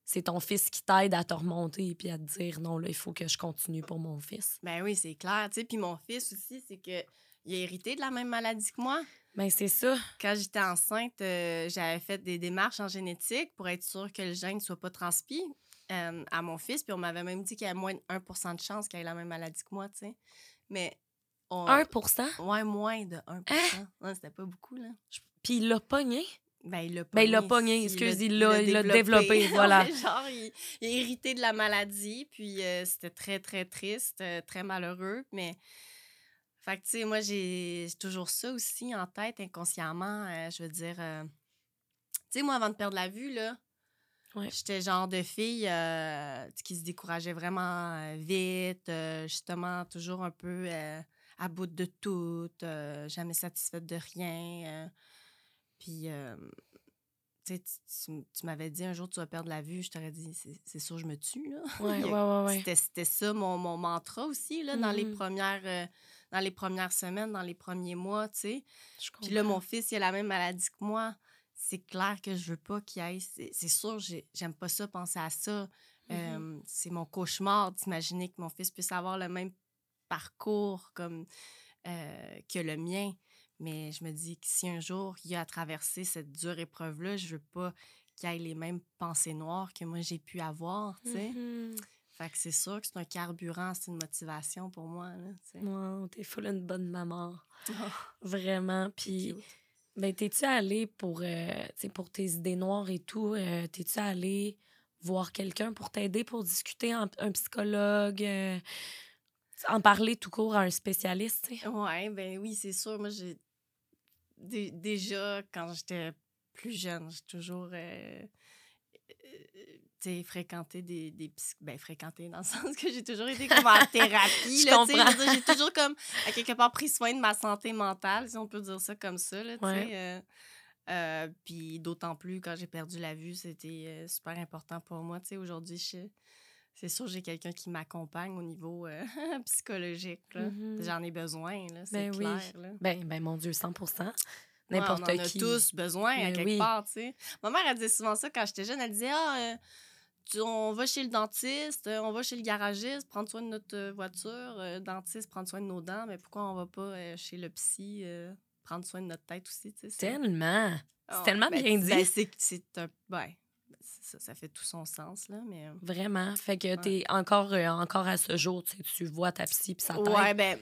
c'est ton fils qui t'aide à te remonter puis à te dire non, là, il faut que je continue pour mon fils. Ben oui, c'est clair, tu sais. Puis mon fils aussi, c'est que il a hérité de la même maladie que moi. Ben, c'est ça. Quand j'étais enceinte, euh, j'avais fait des démarches en génétique pour être sûre que le gène ne soit pas transmis euh, à mon fils. Puis on m'avait même dit qu'il y avait moins de 1% de chance qu'il ait la même maladie que moi, tu sais. Mais. On... 1 Ouais, moins de 1 Hein? Ouais, C'était pas beaucoup, là. Puis il l'a pogné? Ben, il l'a Ben, il l'a pogné, pogné, il excuse, l'a- il l'a- il l'a développé, Ouais, voilà. genre, il, il a hérité de la maladie, puis euh, c'était très, très triste, euh, très malheureux, mais... Fait que, tu sais, moi, j'ai j'ai toujours ça aussi en tête, inconsciemment, euh, je veux dire... Tu sais, moi, avant de perdre la vue, là, Ouais. j'étais genre de fille euh, qui se décourageait vraiment vite, euh, justement, toujours un peu euh, à bout de tout, euh, jamais satisfaite de rien. euh, puis, euh, tu sais, tu- tu, m'avais dit un jour tu vas perdre la vue, je t'aurais dit c'est sûr, je me tue. Là. Ouais, ouais, ouais, ouais. C'était- C'était ça mon, mon mantra aussi là, dans, les Mhm. premières, dans les premières semaines, dans les premiers mois. tu sais. Puis là, mon fils, il a la même maladie que moi. C'est clair que je veux pas qu'il aille. C'est sûr, j'ai- j'aime pas ça, penser à ça. Euh, c'est mon cauchemar d'imaginer que mon fils puisse avoir le même parcours comme euh, que le mien. Mais je me dis que si un jour il a à traverser cette dure épreuve-là, je veux pas qu'il ait les mêmes pensées noires que moi j'ai pu avoir, tu sais. Mhm. Fait que c'est sûr que c'est un carburant, c'est une motivation pour moi, là, tu sais. Wow, t'es full une bonne maman. Oh, Vraiment. Puis, ben, t'es-tu allé pour, euh, pour tes idées noires et tout? euh, t'es-tu allé voir quelqu'un pour t'aider, pour discuter, un, un psychologue, euh, en parler tout court à un spécialiste, tu sais? Ouais, ben oui, c'est sûr. Moi, j'ai. dé- Déjà, quand j'étais plus jeune, j'ai toujours. euh, euh, fréquenté des, des Ben, fréquenté dans le sens que j'ai toujours été comme en thérapie. J'ai toujours comme, à quelque part, pris soin de ma santé mentale, si on peut dire ça comme ça, là. Ouais. euh, puis d'autant plus, quand j'ai perdu la vue, c'était super important pour moi. Aujourd'hui, je- c'est sûr, j'ai quelqu'un qui m'accompagne au niveau euh, psychologique. Mhm. J'en ai besoin, c'est Ben oui. clair. Là. Ben, ben, mon Dieu, 100 Ouais, N'importe on en a qui. tous besoin, à Mais quelque oui. part, tu sais. Ma mère, elle disait souvent ça quand j'étais jeune. Elle disait, ah, euh, tu- on va chez le dentiste, euh, on va chez le garagiste, prendre soin de notre voiture, euh, dentiste, prendre soin de nos dents, mais pourquoi on va pas chez le psy, prendre soin de notre tête aussi, tu sais. c'est- Tellement. C'est Ah, tellement ben, bien ben, dit. c'est c'est un... Ben, ça, ça fait tout son sens, là, mais... euh, Vraiment? Fait que t'es encore, euh, encore à ce jour, tu vois ta psy puis ça. Ouais, ben,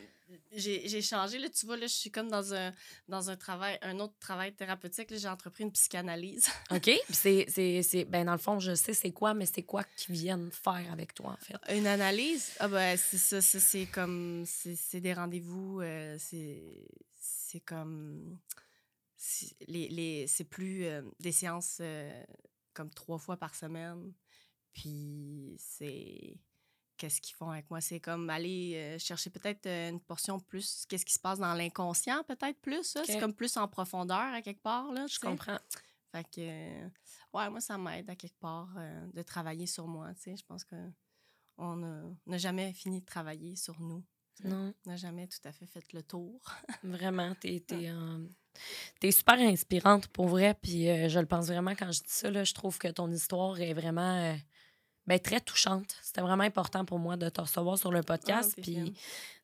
j'ai changé. Là, tu vois, là, je suis comme dans un, dans un travail, un autre travail thérapeutique. là, J'ai entrepris une psychanalyse. OK? C'est, ben, dans le fond, je sais c'est quoi, mais c'est quoi qu'ils viennent faire avec toi, en fait? Une analyse? Ah ben, c'est ça, ça, c'est comme... C'est des rendez-vous, euh, c'est c'est comme... c'est- Les, les, c'est plus euh, des séances comme trois fois par semaine. Puis c'est... Qu'est-ce qu'ils font avec moi? C'est comme aller euh, chercher peut-être euh, une portion plus... Qu'est-ce qui se passe dans l'inconscient, peut-être plus, ça? Ok. C'est comme plus en profondeur, à quelque part, là, Je tu comprends. Fait que, euh, ouais, moi, ça m'aide à quelque part euh, de travailler sur moi, tu sais. Je pense que on n'a jamais fini de travailler sur nous. Non, On n'a jamais tout à fait fait le tour. vraiment, t'es, t'es, euh, t'es super inspirante pour vrai, puis euh, je le pense vraiment quand je dis ça, là, je trouve que ton histoire est vraiment euh, ben, très touchante. C'était vraiment important pour moi de te recevoir sur le podcast, Ah, puis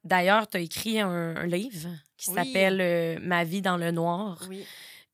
d'ailleurs, tu as écrit un, un livre qui Oui. s'appelle euh, Ma vie dans le noir. Oui.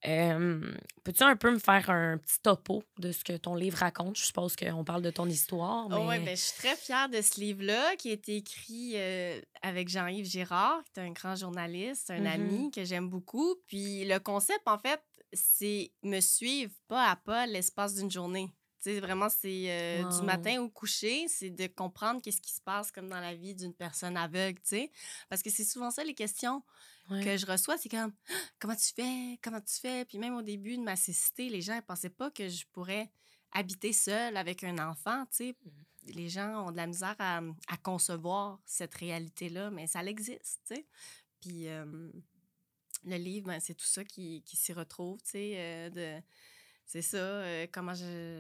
Euh, Peux-tu un peu me faire un petit topo de ce que ton livre raconte? Je suppose qu'on parle de ton histoire, mais... Oh, ouais, ben, je suis très fière de ce livre-là qui a été écrit euh, avec Jean-Yves Girard, qui est un grand journaliste, un Mhm. ami que j'aime beaucoup. Puis le concept, en fait, c'est me suivre pas à pas l'espace d'une journée. Sais, vraiment, c'est euh, Wow. du matin au coucher, c'est de comprendre qu'est-ce qui se passe comme dans la vie d'une personne aveugle, tu sais. Parce que c'est souvent ça les questions Ouais. que je reçois, c'est comme Ah, comment tu fais, comment tu fais? Puis même au début de ma cécité, les gens ne pensaient pas que je pourrais habiter seule avec un enfant, tu sais. Mm-hmm. Les gens ont de la misère à, à concevoir cette réalité-là, mais ça existe, tu sais. Puis euh, le livre, ben, c'est tout ça qui, qui s'y retrouve, tu sais, euh, de c'est ça, euh, comment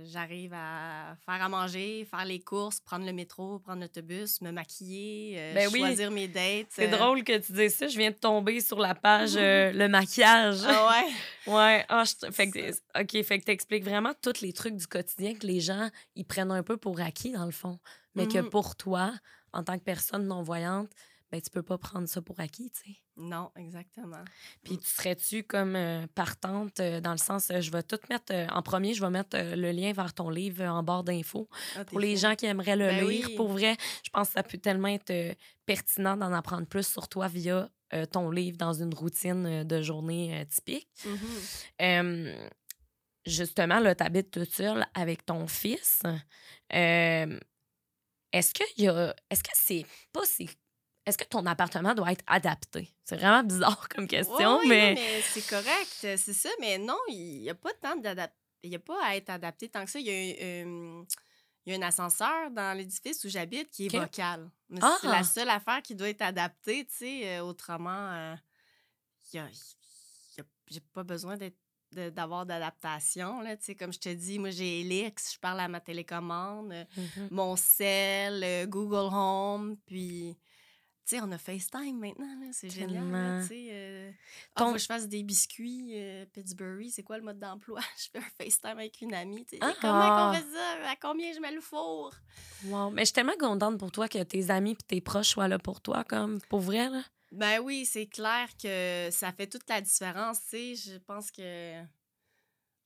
j'arrive à faire à manger, faire les courses, prendre le métro, prendre l'autobus, me maquiller, euh, Ben oui. choisir mes dates. C'est euh. drôle que tu dises ça. Je viens de tomber sur la page le maquillage. Ah ouais? Ouais, ah, je- fait que. OK, fait que t'expliques vraiment tous les trucs du quotidien que les gens, ils prennent un peu pour acquis, dans le fond. Mais que Mhm. pour toi, en tant que personne non-voyante, ben, tu peux pas prendre ça pour acquis, tu sais. Non, exactement. Puis tu serais-tu comme euh, partante euh, dans le sens, euh, je vais tout mettre, en premier, je vais mettre le lien vers ton livre en barre d'infos. Ah, Pour les gens qui aimeraient le Ben lire, oui. pour vrai, je pense que ça peut tellement être pertinent d'en apprendre plus sur toi via ton livre dans une routine de journée typique. Mhm. Euh, justement, là, tu habites toute seule avec ton fils. Est-ce que y a. Est-ce que c'est pas si. Est-ce que ton appartement doit être adapté? C'est vraiment bizarre comme question, ouais, mais. c'est correct, euh, c'est ça. Mais non, il n'y a pas tant d'adapter. Il n'y a pas à être adapté tant que ça. Il y a un, euh, il y a un ascenseur dans l'édifice où j'habite qui est vocal. Mais Ah! c'est la seule affaire qui doit être adaptée, tu sais. euh, autrement, euh, il y a, pas besoin d'avoir d'adaptation là tu sais comme je te dis moi j'ai Elix je parle à ma télécommande euh, Mhm. mon cell euh, Google Home puis sais on a FaceTime maintenant là c'est génial tu sais euh, ah, Ton- faut que je fasse des biscuits euh, Pittsburgh c'est quoi le mode d'emploi? Je fais un FaceTime avec une amie tu sais Ah! comment fait ça? À combien je mets le four Wow. Mais je suis tellement contente pour toi que tes amis et tes proches soient là pour toi, comme pour vrai. Là. Ben oui, c'est clair que ça fait toute la différence, tu sais. Je pense que.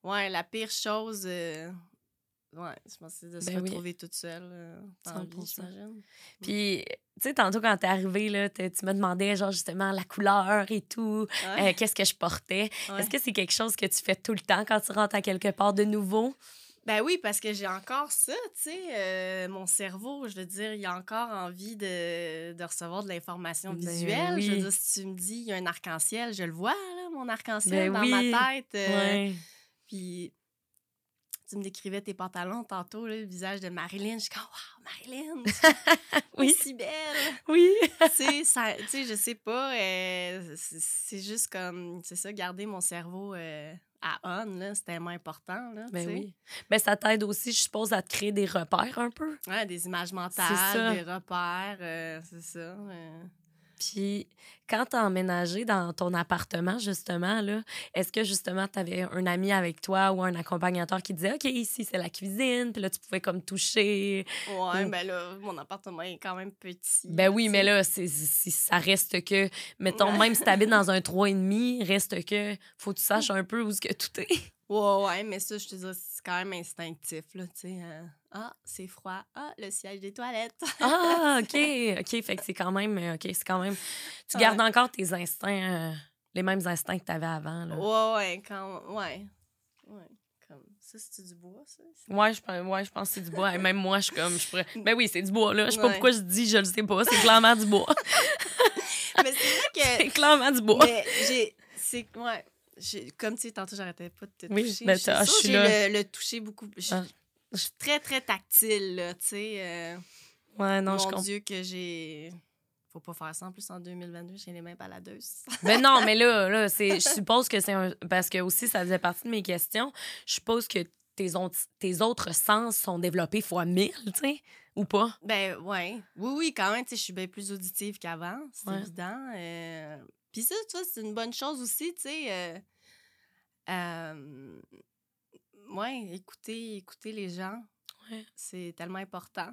Ouais, la pire chose. euh, Ouais, je pense que de se Ben oui. retrouver toute seule euh, dans la vie, 100%. j'imagine. Puis, tu sais, tantôt quand t'es arrivée, là, tu me demandais, genre, justement, la couleur et tout, Ouais, euh, qu'est-ce que je portais. ouais. Est-ce que c'est quelque chose que tu fais tout le temps quand tu rentres à quelque part de nouveau? Ben oui, parce que j'ai encore ça, tu sais. euh, mon cerveau, je veux dire, il a encore envie de, de recevoir de l'information Ben visuelle. Je veux dire, si tu me dis, il y a un arc-en-ciel, je le vois, là, mon arc-en-ciel Ben dans oui. ma tête. euh, Ouais. Puis tu me décrivais tes pantalons tantôt, là, le visage de Marilyn. Je suis comme, wow, Marilyn, Oui. si belle. Oui. tu sais, je sais pas. euh, c'est juste comme, c'est ça, garder mon cerveau euh, à on, c'est tellement important. Là, Ben oui. Ben, ça t'aide aussi, je suppose, à te créer des repères un peu. Ouais, des images mentales, des repères, euh, c'est ça. euh. Puis, quand t'as emménagé dans ton appartement, justement, là, est-ce que, justement, t'avais un ami avec toi ou un accompagnateur qui disait, OK, ici, c'est la cuisine, puis là, tu pouvais comme toucher. Ouais, ben là, mon appartement est quand même petit. Ben oui, mais là, c'est, ça reste que, mettons, Ouais. même si t'habites dans un 3,5, reste que, faut que tu saches un peu où ce que tout est. Ouais, ouais, mais ça, je te dis, c'est quand même instinctif, là, tu sais. euh, ah, c'est froid. Ah, le siège des toilettes. Ah, OK, OK, fait que c'est quand même, euh, OK, c'est quand même, tu Ouais. gardes encore tes instincts, euh, les mêmes instincts que t'avais avant, là. Ouais, ouais, quand... Ouais. Ouais, comme... Ça, c'est du bois, ça? Ouais, je, pense- ouais, je pense que c'est du bois. Et même moi, je suis comme, je pourrais... Ben oui, c'est du bois, là. Je sais pas pourquoi je dis, je le sais pas. C'est clairement du bois. mais c'est vrai que... c'est clairement du bois. mais j'ai... C'est... Ouais. Comme, tu sais, tantôt, j'arrêtais pas de te Oui, toucher. ben, Je suis je suis le, le toucher beaucoup... Je Ah. Je suis très, très tactile, là, tu sais. euh, Ouais, non, je Mon comprends. Dieu, que j'ai... Faut pas faire ça en plus en 2022, j'ai les mains baladeuses. Ben non, mais là, là c'est, je suppose que c'est un. Parce que aussi, ça faisait partie de mes questions. Je suppose que tes, autres- tes autres sens sont développés fois mille, tu sais, ou pas? Ben, ouais. Oui, oui, quand même, tu sais, je suis bien plus auditive qu'avant, c'est Ouais. évident. euh. Puis ça, tu vois, c'est une bonne chose aussi, tu sais. euh, euh, Ouais, écouter, écouter les gens, Ouais. c'est tellement important.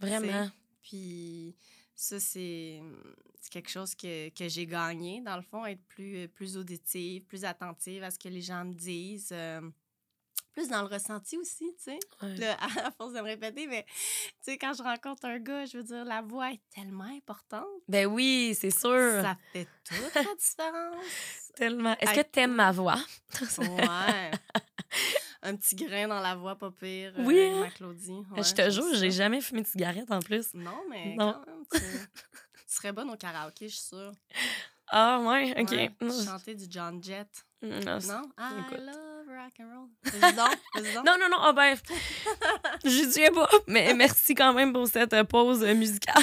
Vraiment. Puis ça, c'est c'est quelque chose que, que j'ai gagné, dans le fond, être plus, plus auditive, plus attentive à ce que les gens me disent. euh, plus dans le ressenti aussi, tu sais. Ouais. Là, à force de me répéter, mais tu sais, quand je rencontre un gars, je veux dire, la voix est tellement importante. Ben oui, c'est sûr. Ça fait toute la différence. Tellement. Est-ce Hey. que t'aimes ma voix? Ouais. Un petit grain dans la voix, pas pire. euh, Oui, ma Claudie. Ouais, je te jure, j'ai jamais fumé de cigarette en plus. Non, mais Non. quand même, tu, tu serais bonne au karaoké, je suis sûre. Ah, ouais, OK. Ouais, Non, chanter du John Jett. non, c'est- Non? I écoute. love rock and roll. Non, non, non, ah ben, j'y tiens pas. Mais merci quand même pour cette pause musicale.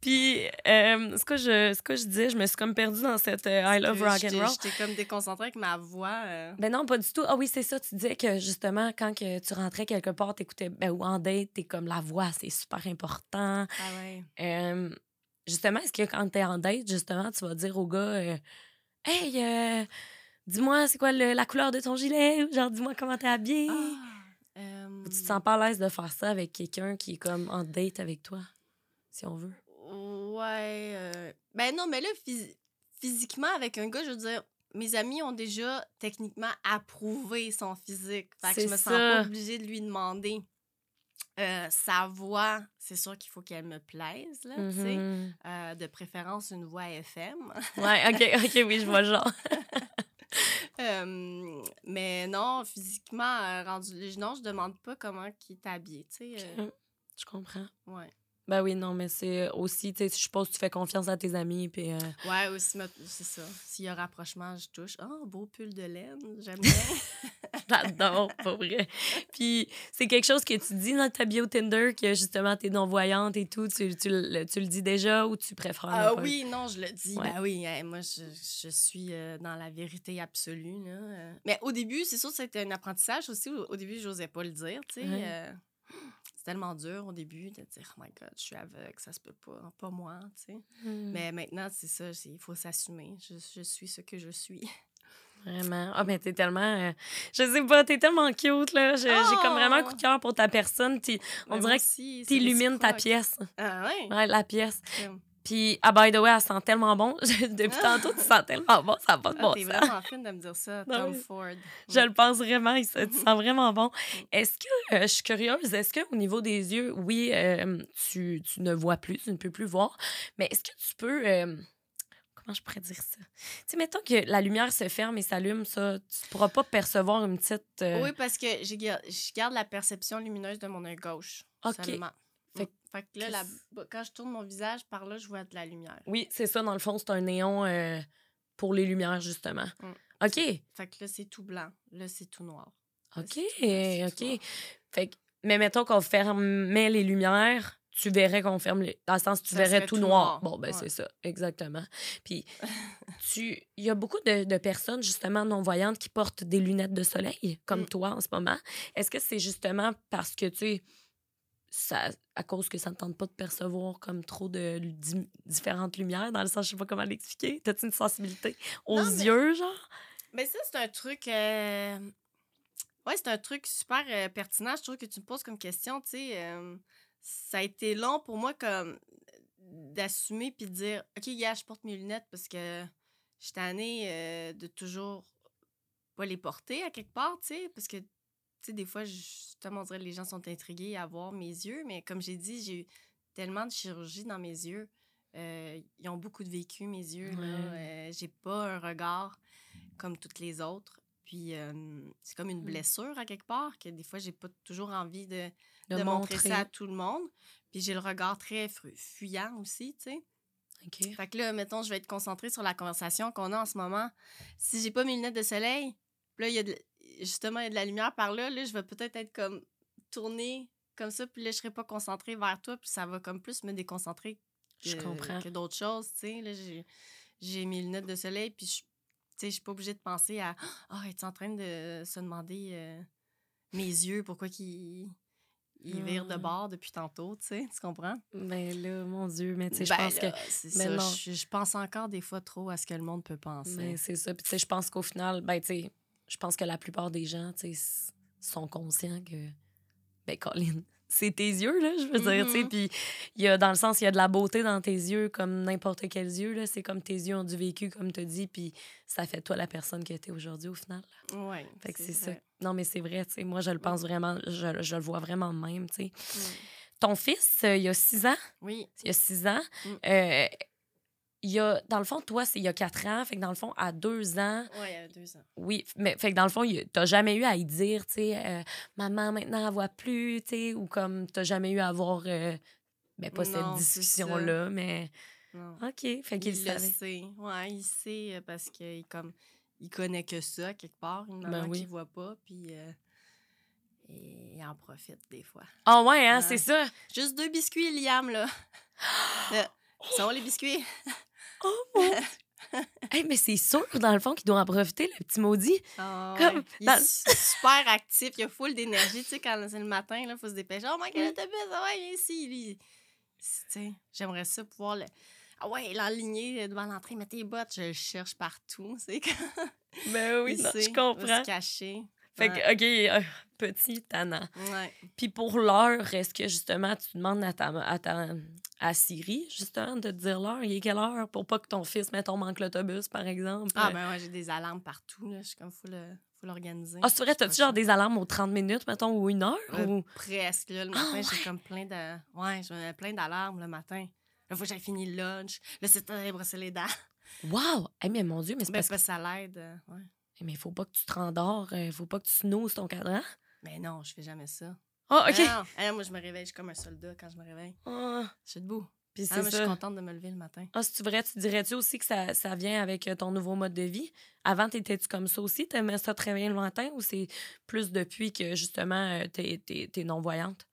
Puis, euh, ce, que je, ce que je disais, je me suis comme perdue dans cette euh, I love rock and roll. J'étais comme déconcentrée avec ma voix. euh. Ben non, pas du tout. Ah oui, c'est ça. Tu disais que justement, quand que tu rentrais quelque part, t'écoutais, ben, ou en date, t'es comme la voix, c'est super important. Ah ouais. Euh, justement, est-ce que quand t'es en date, justement, tu vas dire au gars, euh, hey, euh, dis-moi, c'est quoi le- la couleur de ton gilet? Genre, dis-moi comment t'es habillé. Ah, euh, Ou tu te sens pas à l'aise de faire ça avec quelqu'un qui est comme en date avec toi, si on veut? Ouais. euh, Ben non, mais là, phys- physiquement, avec un gars, je veux dire, mes amis ont déjà techniquement approuvé son physique. Fait que je me sens ça. pas obligée de lui demander. Euh, sa voix, c'est sûr qu'il faut qu'elle me plaise, là, tu sais. Mhm. Euh, de préférence, une voix FM. Ouais, ok, ok, oui, je vois le genre. Euh, mais non, physiquement, rendu non, je demande pas comment il est habillé, tu sais. Je comprends. ouais. Ben oui, non, mais c'est aussi, tu sais, je suppose que tu fais confiance à tes amis, puis... euh, Ouais, aussi, c'est ça. S'il y a rapprochement, je touche. Oh, beau pull de laine, j'aime bien. J'adore, pas vrai. Puis c'est quelque chose que tu dis dans ta bio Tinder, que justement, t'es non-voyante et tout, tu, tu, le- tu le dis déjà ou tu préfères Ah oui, non, je le dis. Ouais. Ben oui, hein, moi, je, je suis euh, dans la vérité absolue. Là. euh. Mais au début, c'est sûr que c'était un apprentissage aussi. Au, au début, j'osais pas le dire, tu sais. Ouais. C'est tellement dur au début de dire, oh my God, je suis aveugle, ça se peut pas, pas moi, tu sais. Hmm, Mais maintenant, c'est ça, il faut s'assumer. Je, je suis ce que je suis. Vraiment. Ah, mais t'es tellement... euh, je sais pas, t'es tellement cute, là. J'ai comme vraiment un coup de cœur pour ta personne. On Mais dirait que aussi, c'est t'illumines ta pièce. Ah ouais? Ouais, la pièce. Puis, ah, by the way, elle sent tellement bon. Depuis Ah. tantôt, tu sens tellement bon. Ça va pas de Ah, bon T'es vraiment fine de me dire ça, Tom oui. Ford. Je le pense vraiment, il se- tu sens vraiment bon. Mm. Est-ce que, euh, je suis curieuse, est-ce qu'au niveau des yeux, oui, euh, tu, tu ne vois plus, tu ne peux plus voir, mais est-ce que tu peux. euh, comment je pourrais dire ça? Tu sais, mettons que la lumière se ferme et s'allume, ça, tu pourras pas percevoir une petite. Oui, parce que je garde la perception lumineuse de mon œil gauche Ok. seulement. Fait que là, la- quand je tourne mon visage par là, je vois de la lumière. Oui, c'est ça, dans le fond, c'est un néon euh, pour les lumières, justement. Mm. OK. Fait que là, c'est tout blanc. Là, c'est tout noir. Là, OK. tout- OK. noir. Fait que, mais mettons qu'on fermait les lumières, tu verrais qu'on ferme les. Dans le sens, tu Ça verrais tout tout noir. noir. Bon, ben, Ouais. c'est ça, exactement. Puis, tu. Il y a beaucoup de, de personnes, justement, non-voyantes qui portent des lunettes de soleil, comme Mm. toi en ce moment. Est-ce que c'est justement parce que, tu sais, ça, à cause que ça ne tente pas de percevoir comme trop de di- différentes lumières, dans le sens, je sais pas comment l'expliquer. T'as-tu une sensibilité aux Non, mais- yeux, genre? Mais ça, c'est un truc. euh, Ouais, c'est un truc super euh, pertinent. Je trouve que tu me poses comme question. Tu sais, euh, ça a été long pour moi comme d'assumer puis de dire OK, gars, je porte mes lunettes parce que je suis tannée euh, de toujours pas les porter à quelque part, tu sais, parce que, sais, des fois, justement, on dirait que les gens sont intrigués à voir mes yeux, mais comme j'ai dit, j'ai eu tellement de chirurgie dans mes yeux. Euh, ils ont beaucoup de vécu, mes yeux. Ouais. Euh, j'ai pas un regard comme toutes les autres. Puis euh, c'est comme une Mm. blessure à quelque part que des fois, j'ai pas toujours envie de, De, de montrer montrer. ça à tout le monde. Puis j'ai le regard très fuyant aussi, tu sais. Fait que là, mettons, je vais être concentrée sur la conversation qu'on a en ce moment. Si j'ai pas mes lunettes de soleil, là, il y a de- justement, il y a de la lumière par là, là, je vais peut-être être comme tournée comme ça, puis là, je serai pas concentrée vers toi, puis ça va comme plus me déconcentrer Je que, comprends. que d'autres choses, tu sais. Là, j'ai, j'ai mes lunettes de soleil, puis je, tu sais, je suis pas obligée de penser à « Ah, es-tu en train de se demander euh, mes yeux, pourquoi qu'ils ils virent de Ah. bord depuis tantôt, tu sais, tu comprends? Ben là, mon Dieu, mais tu sais, je Ben pense que ça. Je, je pense encore des fois trop à ce que le monde peut penser. Ben, c'est ça. Puis, tu sais, je pense qu'au final, ben, tu sais, je pense que la plupart des gens, tu sais, sont conscients que, ben, Colin, c'est tes yeux, là, je veux dire, tu sais. Mhm. Puis, il y a, dans le sens, il y a de la beauté dans tes yeux, comme n'importe quels yeux, là. C'est comme tes yeux ont du vécu, comme tu dis, puis ça fait toi la personne que tu es aujourd'hui, au final. Ouais, Fait que c'est ça. Non, mais c'est vrai, tu sais. Moi, je le pense vraiment, je, je le vois vraiment même, tu sais. Mm. Ton fils, euh, il y a six ans, Oui, il y a six ans. Mm. euh, il y a, dans le fond, toi, c'est il y a quatre ans. Fait que dans le fond, à deux ans, y a deux ans. oui. Mais fait que dans le fond, t'as jamais eu à y dire, tu sais, euh, maman, maintenant, elle voit plus, tu sais, ou comme t'as jamais eu à avoir, euh, ben, pas Non, cette discussion-là, mais. Non. OK. Fait qu'il le sait. Ouais, il sait euh, parce qu'il comme il connaît que ça quelque part, une Ben maman oui. qui voit pas, puis euh, et il en profite des fois. Ah ouais, hein, c'est ça. Juste deux biscuits, Liam là. là, sont les biscuits? Oh mon Hey, mais c'est sûr, dans le fond, qu'il doit en profiter, le petit maudit. Ah Comme. Il dans- est su- super actif, il a full d'énergie. Tu sais, quand c'est le matin, il faut se dépêcher. Oh, my God, Mm. l'autobus, ah ouais, viens ici. Lui, tu sais, j'aimerais ça pouvoir le. Ah ouais, l'enligner devant l'entrée, mets tes bottes, je le cherche partout. C'est Ben oui, non, je comprends. se cacher. Fait que, OK, euh, petit tannant. Ouais. Puis pour l'heure, est-ce que justement tu demandes à ta, à ta à Siri, justement, de te dire l'heure, il est quelle heure, pour pas que ton fils, mettons, manque l'autobus, par exemple? Ah, Euh, ben ouais, j'ai des alarmes partout. Là. Je suis comme, faut le- faut l'organiser. Ah, c'est vrai, t'as-tu genre des alarmes aux 30 minutes, mettons, ou une heure? Euh, ou... Presque. Là, le Ah, matin, j'ai ouais. comme plein de. Ouais, j'ai plein d'alarmes le matin. Là, faut que j'aille finir le lunch. Là, c'est temps d'aller brosser les dents. Wow! Eh, mais mon Dieu, mais c'est Ben, parce que... parce que ça l'aide. ouais. Mais faut pas que tu te rendors, euh, faut pas que tu snoozes ton cadran. Mais non, je fais jamais ça. Ah, OK! Non. Ah, non, moi, je me réveille, je suis comme un soldat quand je me réveille. Je suis debout. puis Ah, moi, je suis contente de me lever le matin. Ah, c'est vrai, tu dirais-tu aussi que ça, ça vient avec euh, ton nouveau mode de vie? Avant, t'étais-tu comme ça aussi? T'aimais ça te réveiller le matin ou c'est plus depuis que, justement, euh, t'es, t'es non-voyante?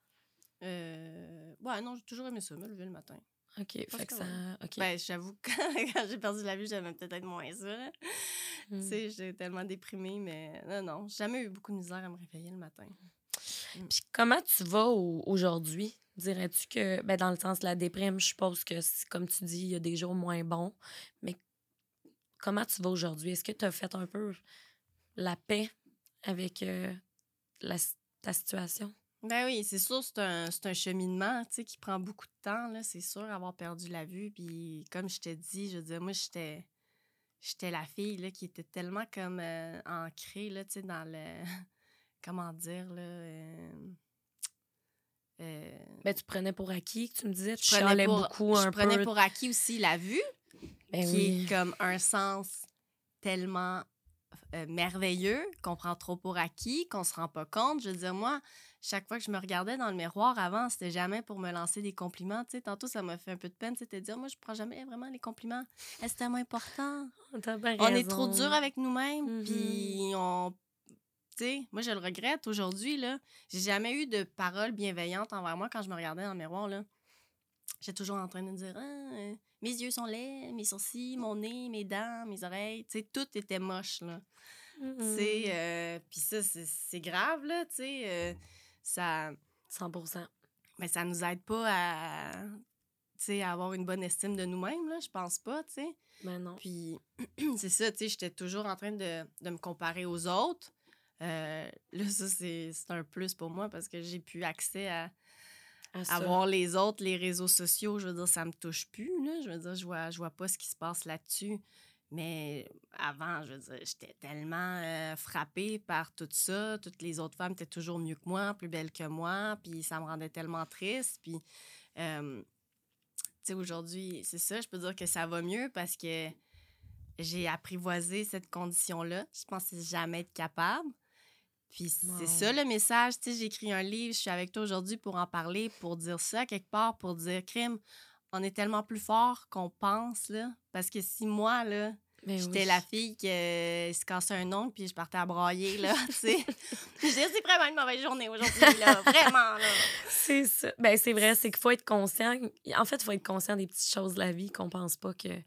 Euh... Ouais, non, j'ai toujours aimé ça, me lever le matin. OK, fait que que ça... ouais. Ben, j'avoue que quand j'ai perdu la vue, j'aimais peut-être moins ça. Hmm. Tu sais, j'étais tellement déprimée, mais non, non, j'ai jamais eu beaucoup de misère à me réveiller le matin. Puis comment tu vas au- aujourd'hui? Dirais-tu que, ben, dans le sens de la déprime, je suppose que, c'est- comme tu dis, il y a des jours moins bons, mais comment tu vas aujourd'hui? Est-ce que tu as fait un peu la paix avec euh, la, ta situation? Ben oui, c'est sûr, c'est un, c'est un cheminement, tu sais, qui prend beaucoup de temps, là, c'est sûr, avoir perdu la vue. Puis comme je t'ai dit, je veux dire, moi, j'étais j'étais la fille, là, qui était tellement comme euh, ancrée, là, tu sais, dans le... Comment dire, là... euh, euh, Ben, tu prenais pour acquis, tu me disais, tu je prenais pour, beaucoup je un prenais peu. pour acquis aussi la vue, Ben qui oui. est comme un sens tellement euh, merveilleux qu'on prend trop pour acquis, qu'on se rend pas compte. Je veux dire, moi, chaque fois que je me regardais dans le miroir avant, c'était jamais pour me lancer des compliments. Tu sais, tantôt, ça m'a fait un peu de peine, c'était de dire, moi, je prends jamais vraiment les compliments. C'est tellement important? On est trop dur avec nous-mêmes, puis on... Tu sais, moi, je le regrette aujourd'hui, là. J'ai jamais eu de paroles bienveillantes envers moi quand je me regardais dans le miroir, là. J'étais toujours en train de me dire, Ah, mes yeux sont laids, mes sourcils, mon nez, mes dents, mes oreilles. Tu sais, tout était moche, là. Mhm. Tu sais, euh, puis ça, c'est c'est grave, là, tu sais. euh, ça, 100 mais ça nous aide pas à, à avoir une bonne estime de nous-mêmes, là, je pense pas, tu sais. Ben non. Puis c'est ça, tu sais, j'étais toujours en train de, de me comparer aux autres. Euh, là, ça, c'est un plus pour moi parce que j'ai plus accès à voir les autres, les réseaux sociaux. Je veux dire, ça me touche plus, là. Je veux dire, je vois, je vois pas ce qui se passe là-dessus. Mais avant, je veux dire, j'étais tellement euh, frappée par tout ça. Toutes les autres femmes étaient toujours mieux que moi, plus belles que moi. Puis ça me rendait tellement triste. Puis, euh, tu sais, aujourd'hui, c'est ça, je peux dire que ça va mieux parce que j'ai apprivoisé cette condition-là. Je pensais jamais être capable. Puis c'est ça le message. Tu sais, j'ai écrit un livre, je suis avec toi aujourd'hui pour en parler, pour dire ça quelque part, pour dire, crime, on est tellement plus fort qu'on pense, là. Parce que si moi, là, Ben j'étais oui. la fille qui euh, se cassait un ongle puis je partais à brailler, là, tu sais. je disais, c'est vraiment une mauvaise journée aujourd'hui, là. Vraiment, là. C'est ça. Ben, c'est vrai, c'est qu'il faut être conscient. En fait, il faut être conscient des petites choses de la vie qu'on pense pas que. Tu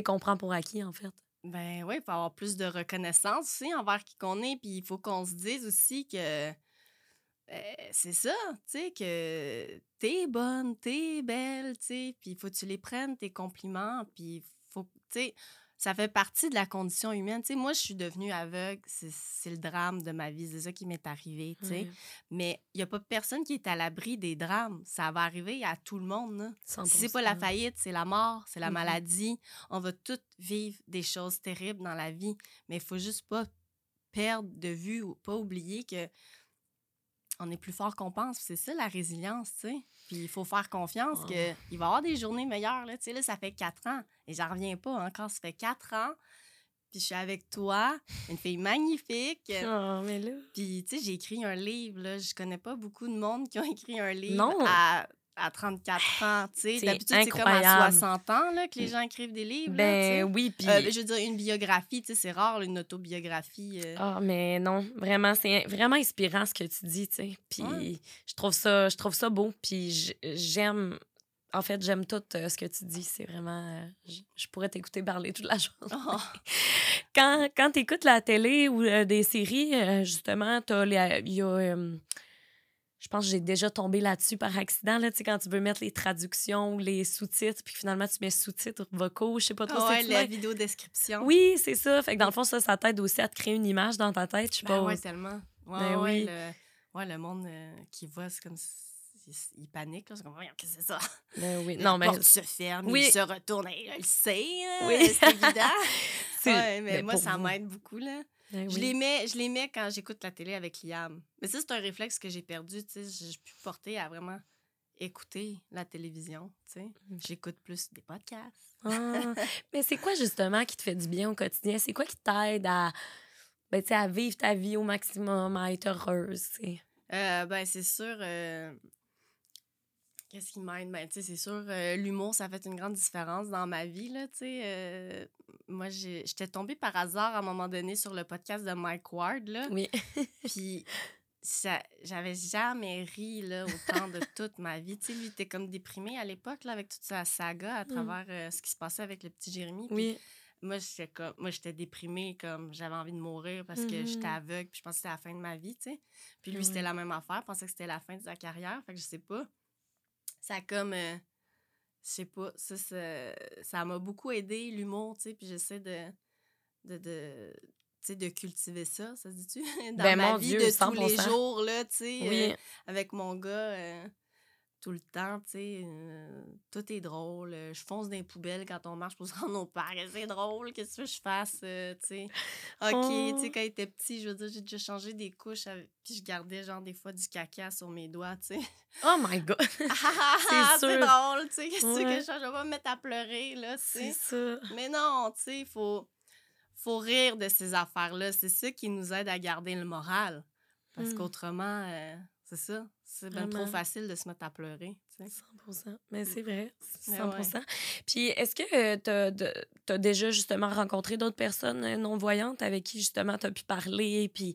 sais, qu'on prend pour acquis, en fait. Ben oui, il faut avoir plus de reconnaissance aussi envers qui qu'on est. Puis il faut qu'on se dise aussi que euh, c'est ça, tu sais, que t'es bonne, t'es belle, tu sais. Puis il faut que tu les prennes, tes compliments. Puis faut, tu sais, ça fait partie de la condition humaine. Tu sais, moi, je suis devenue aveugle. C'est le drame de ma vie. C'est ça qui m'est arrivé, tu sais. Mais il n'y a pas personne qui est à l'abri des drames. Ça va arriver à tout le monde, là. Si c'est pas la 100%. faillite, c'est la mort, c'est la Mhm. maladie. On va tous vivre des choses terribles dans la vie, mais il faut juste pas perdre de vue ou pas oublier que on est plus fort qu'on pense. C'est ça la résilience, tu sais. Puis il faut faire confiance que il va y avoir des journées meilleures là, tu sais là ça fait quatre ans et j'en reviens pas encore, ça fait quatre ans. Puis je suis avec toi, une fille magnifique. Ah, mais là. Puis, tu sais, j'ai écrit un livre, là. Je connais pas beaucoup de monde qui ont écrit un livre Non. à, à 34 ans, tu sais. C'est D'habitude, c'est comme à incroyable. 60 ans, là, que les gens écrivent des livres, Ben oui, puis. Euh, je veux dire, une biographie, tu sais, c'est rare, une autobiographie. euh. Ah, mais non, vraiment, c'est vraiment inspirant ce que tu dis, tu sais. Puis Ouais. je trouve ça, je trouve ça beau. Puis j'aime en fait, j'aime tout euh, ce que tu dis. C'est vraiment. je, pourrais t'écouter parler toute la journée. Oh. Quand, quand tu écoutes la télé ou des séries, justement, il y a. je pense que j'ai déjà tombé là-dessus par accident, là, tu sais, quand tu veux mettre les traductions ou les sous-titres, puis finalement tu mets sous-titres vocaux, je sais pas trop ouais, c'est la quoi. vidéo description. Oui, c'est ça. Fait que dans le fond, ça, ça t'aide aussi à te créer une image dans ta tête. Je sais Ben pas. ouais, tellement. Ouais, Ben ouais, oui. le, ouais, le monde euh, qui voit, c'est comme. Il panique, là. C'est comme, qu'est-ce que c'est ça? Ben oui. La Non, mais porte se ferme, Oui. il se retourne, et il le sait, Oui. c'est évident. Ouais, mais ben, moi, ça vous. m'aide beaucoup, là. Ben Je les mets, je les mets quand j'écoute la télé avec Liam. Mais ça, c'est un réflexe que j'ai perdu, tu sais. Je suis plus portée à vraiment écouter la télévision, tu sais. Mm. J'écoute plus des podcasts. Ah, mais c'est quoi justement qui te fait du bien au quotidien? C'est quoi qui t'aide à, ben, à vivre ta vie au maximum, à être heureuse? Euh, ben, c'est sûr. euh, Qu'est-ce qui m'aide? Ben, tu sais, c'est sûr, euh, l'humour, ça fait une grande différence dans ma vie, là, tu sais. euh, moi, j'étais tombée par hasard à un moment donné sur le podcast de Mike Ward, là. Oui. Puis j'avais jamais ri là, autant de toute ma vie. Tu sais, lui, il était comme déprimé à l'époque là, avec toute sa saga à travers euh, ce qui se passait avec le petit Jérémy. Puis Oui. Moi, j'étais comme moi j'étais déprimée comme j'avais envie de mourir parce que j'étais Mhm. aveugle puis je pensais que c'était la fin de ma vie, tu sais. Puis lui, c'était la même affaire, je pensais que c'était la fin de sa carrière, fait que je sais pas. Ça a comme euh, je sais pas, ça ça ça m'a beaucoup aidé l'humour, tu sais, puis j'essaie de de, de de cultiver ça, ça se dit-tu? Dans Ben, ma mon vie Dieu, de tous les 100%. jours, là, tu sais, Oui. euh, avec mon gars, euh, tout le temps, tu sais, euh, tout est drôle. euh, Je fonce dans les poubelles quand on marche pour se rendre au parc. C'est drôle, qu'est-ce que je fasse, euh, tu sais? OK, Oh. tu sais, quand il était petit, je veux dire, j'ai déjà changé des couches, avec- puis je gardais, genre, des fois, du caca sur mes doigts, tu sais. Oh my God! c'est sûr. drôle, tu sais, qu'est-ce que tu veux Ouais. que je fasse? Je vais pas me mettre à pleurer, là, tu C'est sais. ça. Mais non, tu sais, il faut, faut rire de ces affaires-là. C'est ça qui nous aide à garder le moral. Parce Mm. qu'autrement, euh, c'est ça. C'est bien trop facile de se mettre à pleurer. tu sais. 100 Mais c'est vrai, Ouais, 100 Puis est-ce que tu as, déjà justement rencontré d'autres personnes euh, non-voyantes avec qui justement tu as pu parler, puis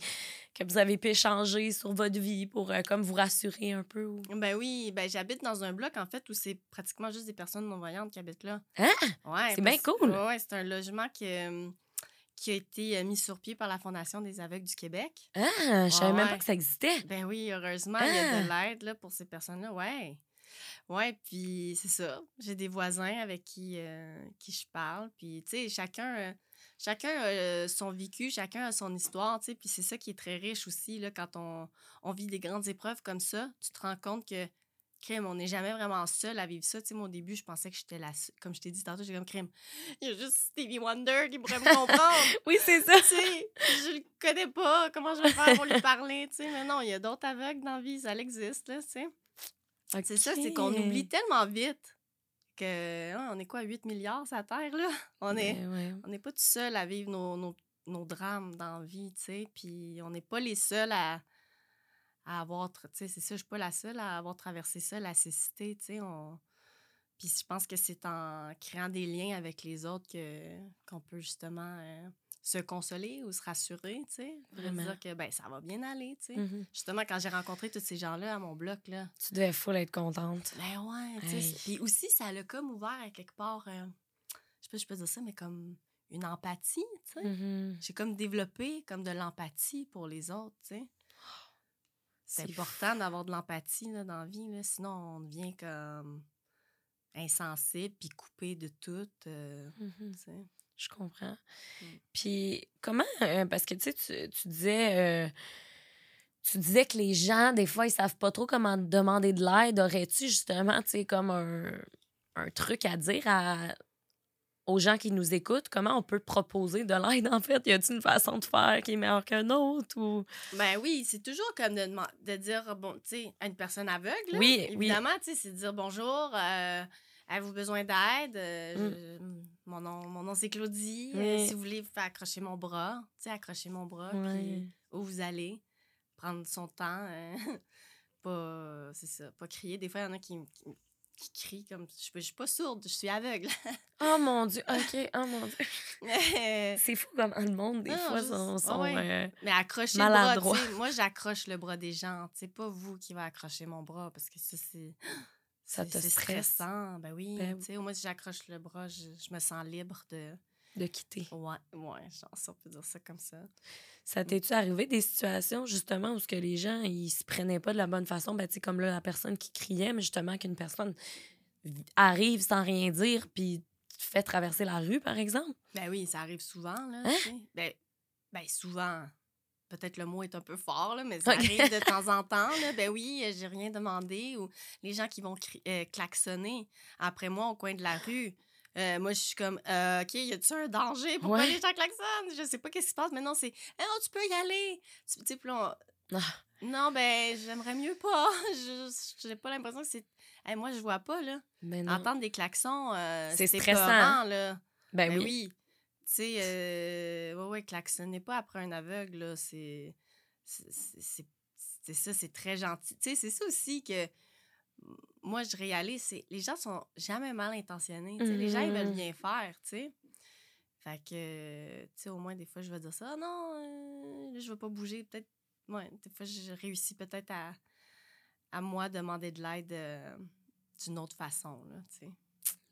que vous avez pu échanger sur votre vie pour euh, comme vous rassurer un peu? ou- Ben oui, ben j'habite dans un bloc, en fait, où c'est pratiquement juste des personnes non-voyantes qui habitent là. Hein? Ouais, C'est bien cool. Ouais, ouais, c'est un logement qui, euh, qui a été euh, mis sur pied par la Fondation des aveugles du Québec. Ah, je savais même ouais. pas que ça existait. Ben oui, heureusement, il y a de Ah! l'aide là, pour ces personnes-là. Ouais. Ouais, puis c'est ça. J'ai des voisins avec qui, euh, qui je parle. Puis, tu sais, chacun, euh, chacun a son vécu, chacun a son histoire, tu sais. Puis c'est ça qui est très riche aussi, là, quand on, on vit des grandes épreuves comme ça. Tu te rends compte que, crème, on n'est jamais vraiment seul à vivre ça. Tu sais, moi, au début, je pensais que j'étais la seule. Comme je t'ai dit tantôt, j'ai comme crème. Il y a juste Stevie Wonder qui pourrait me comprendre. Oui, c'est ça. tu sais, je le connais pas, comment je vais faire pour lui parler, tu sais, mais non, il y a d'autres aveugles dans la vie, ça existe, là, tu sais. C'est ça, c'est qu'on oublie tellement vite que, hein, on est quoi, 8 milliards sur la Terre, là? On est, Ben ouais. on n'est pas tout seul à vivre nos, nos, nos drames dans la vie, tu sais, puis on n'est pas les seuls à, à avoir, tu sais, c'est ça, je suis pas la seule à avoir traversé ça, la cécité, tu sais, on... Puis je pense que c'est en créant des liens avec les autres que qu'on peut justement euh, se consoler ou se rassurer, tu sais, pour Vraiment. dire que ben ça va bien aller, tu sais. Mhm. Justement, quand j'ai rencontré tous ces gens-là à mon bloc, là, Tu devais full être contente. ben ouais, tu sais. Puis aussi, ça l'a comme ouvert à quelque part, euh, je sais pas si je peux dire ça, mais comme une empathie, tu sais. Mhm. J'ai comme développé comme de l'empathie pour les autres, tu sais. C'est important d'avoir de l'empathie dans la vie, là, sinon on devient comme insensible puis coupé de tout. euh, Mhm. sais. Je comprends. Mm. Puis comment, euh, parce que tu sais, tu, disais, euh, tu disais que les gens, des fois, ils savent pas trop comment demander de l'aide. Aurais-tu justement, tu sais, comme un, un truc à dire à, aux gens qui nous écoutent? Comment on peut proposer de l'aide, en fait? Y a-t-il une façon de faire qui est meilleure qu'une autre? Ou... Ben oui, c'est toujours comme de, de dire, bon, tu sais, à une personne aveugle, là, Oui, oui. évidemment, tu sais, c'est de dire bonjour, euh, avez-vous besoin d'aide? Euh, Mm. mon nom, mon nom c'est Claudie. euh, Oui. si vous voulez, vous faire accrocher mon bras, tu sais, accrocher mon bras, puis où vous allez, prendre son temps, euh, pas, c'est ça, pas crier. Des fois, il y en a qui, qui, qui crient comme, je suis pas- je suis pas sourde, je suis aveugle. Oh mon Dieu, OK, oh mon Dieu. C'est fou comment le monde, des Non, fois, juste- sont... ah sont, ouais. euh, Mais accrocher le bras, moi, j'accroche le bras des gens. C'est pas vous qui va accrocher mon bras parce que ça, c'est. Ça te stresse stressant, ben oui. Ben oui. Tu sais, moi, si j'accroche le bras, je, je me sens libre de... de quitter. Ouais, ouais, genre, si on peut dire ça comme ça. Ça t'est-tu arrivé des situations, justement, où ce que les gens, ils se prenaient pas de la bonne façon? Ben, tu sais, comme là, la personne qui criait, mais justement, qu'une personne arrive sans rien dire, puis te fait traverser la rue, par exemple? Ben oui, ça arrive souvent, là. Hein? tu sais. Ben, ben souvent. Peut-être le mot est un peu fort, là, mais ça arrive de temps en temps. Là. Ben oui, euh, j'ai rien demandé. Ou les gens qui vont euh, klaxonner après moi au coin de la rue. Euh, moi, je suis comme, euh, OK, y a-tu un danger? Pourquoi Ouais. les gens klaxonnent? Je sais pas qu'est-ce qui se passe. Mais non, c'est, Eh non, tu peux y aller. Tu sais, puis là, on- Ah. non, ben, j'aimerais mieux pas. Je j'ai pas l'impression que c'est. Hey, moi, je vois pas, là. Ben non. Entendre des klaxons, euh, C'est stressant, épeurant, là. Ben, Ben oui. oui. Tu sais, euh, ouais, ouais, klaxonnez pas après un aveugle, là. C'est. c'est- ça, c'est très gentil. Tu sais, c'est ça aussi que moi, je réalise, c'est les gens sont jamais mal intentionnés. Les gens, ils veulent Mhm. bien faire, tu sais. Fait que, tu sais, au moins, des fois, je vais dire ça. Non, euh, je vais pas bouger. Peut-être, ouais, des fois, je réussis peut-être à, à moi demander de l'aide euh, d'une autre façon, là, tu sais.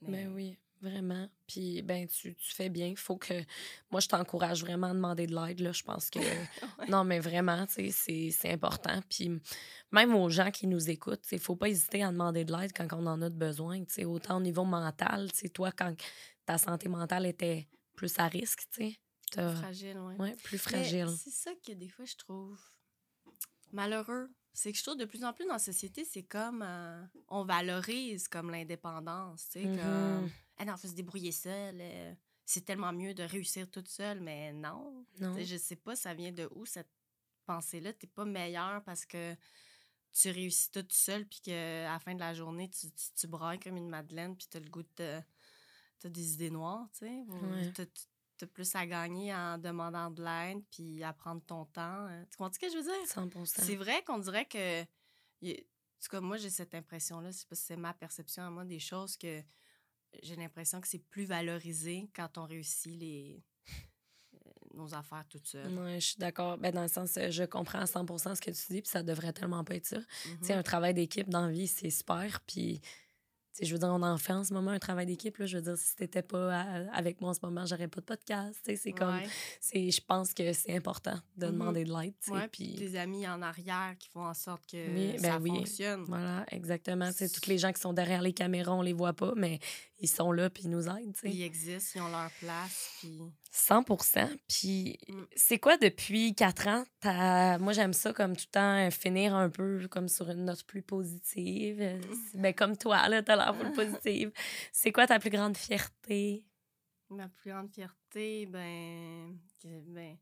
Mais- Ben oui, vraiment. Puis, ben, tu, tu fais bien. Faut que. Moi, je t'encourage vraiment à demander de l'aide, là. Je pense que. Non, mais vraiment, tu sais, c'est- important. Puis, même aux gens qui nous écoutent, il faut pas hésiter à demander de l'aide quand on en a de besoin. Tu sais, autant au niveau mental, tu sais, toi, quand ta santé mentale était plus à risque, tu sais. t'as- Fragile, ouais. Ouais, plus fragile. C'est ça que des fois, je trouve malheureux. C'est que je trouve de plus en plus dans la société, c'est comme euh, on valorise comme l'indépendance, tu sais, comme Mhm. Ah non, faut se débrouiller seul, euh, c'est tellement mieux de réussir toute seule, mais non. Non. Je sais pas, ça vient de où cette pensée-là? T'es pas meilleur parce que tu réussis toute seule, puis qu'à la fin de la journée, tu, tu, tu brailles comme une madeleine, puis t'as le goût de. T'as des idées noires, tu sais. ou Ouais. T'as t'as plus à gagner en demandant de l'aide, puis à prendre ton temps. euh. Tu comprends ce que je veux dire? 100 C'est vrai qu'on dirait que. En tout cas, moi, j'ai cette impression-là. C'est parce que c'est ma perception à moi des choses que j'ai l'impression que c'est plus valorisé quand on réussit les euh, nos affaires toutes seules. Ouais, je suis d'accord. Ben, dans le sens, euh, je comprends à 100% ce que tu dis, puis ça devrait tellement pas être ça. Mhm. Tu sais, un travail d'équipe dans la vie, c'est super. Puis, je veux dire, on en fait en ce moment un travail d'équipe. là. Je veux dire, si t'étais pas à- avec moi en ce moment, j'aurais pas de podcast. Tu sais, c'est comme. Ouais. c'est Je pense que c'est important de Mhm. demander de l'aide. Ouais, puis des amis en arrière qui font en sorte que Oui, ça ben oui. fonctionne. voilà, exactement. C'est toutes les gens qui sont derrière les caméras, on les voit pas, mais ils sont là, puis ils nous aident. tu sais. Ils existent, ils ont leur place, puis 100% Puis Mm. c'est quoi depuis quatre ans? Moi, j'aime ça comme tout le temps finir un peu comme sur une note plus positive. Ben, comme toi, là, t'as l'air full positive. C'est quoi ta plus grande fierté? ma plus grande fierté, ben, ben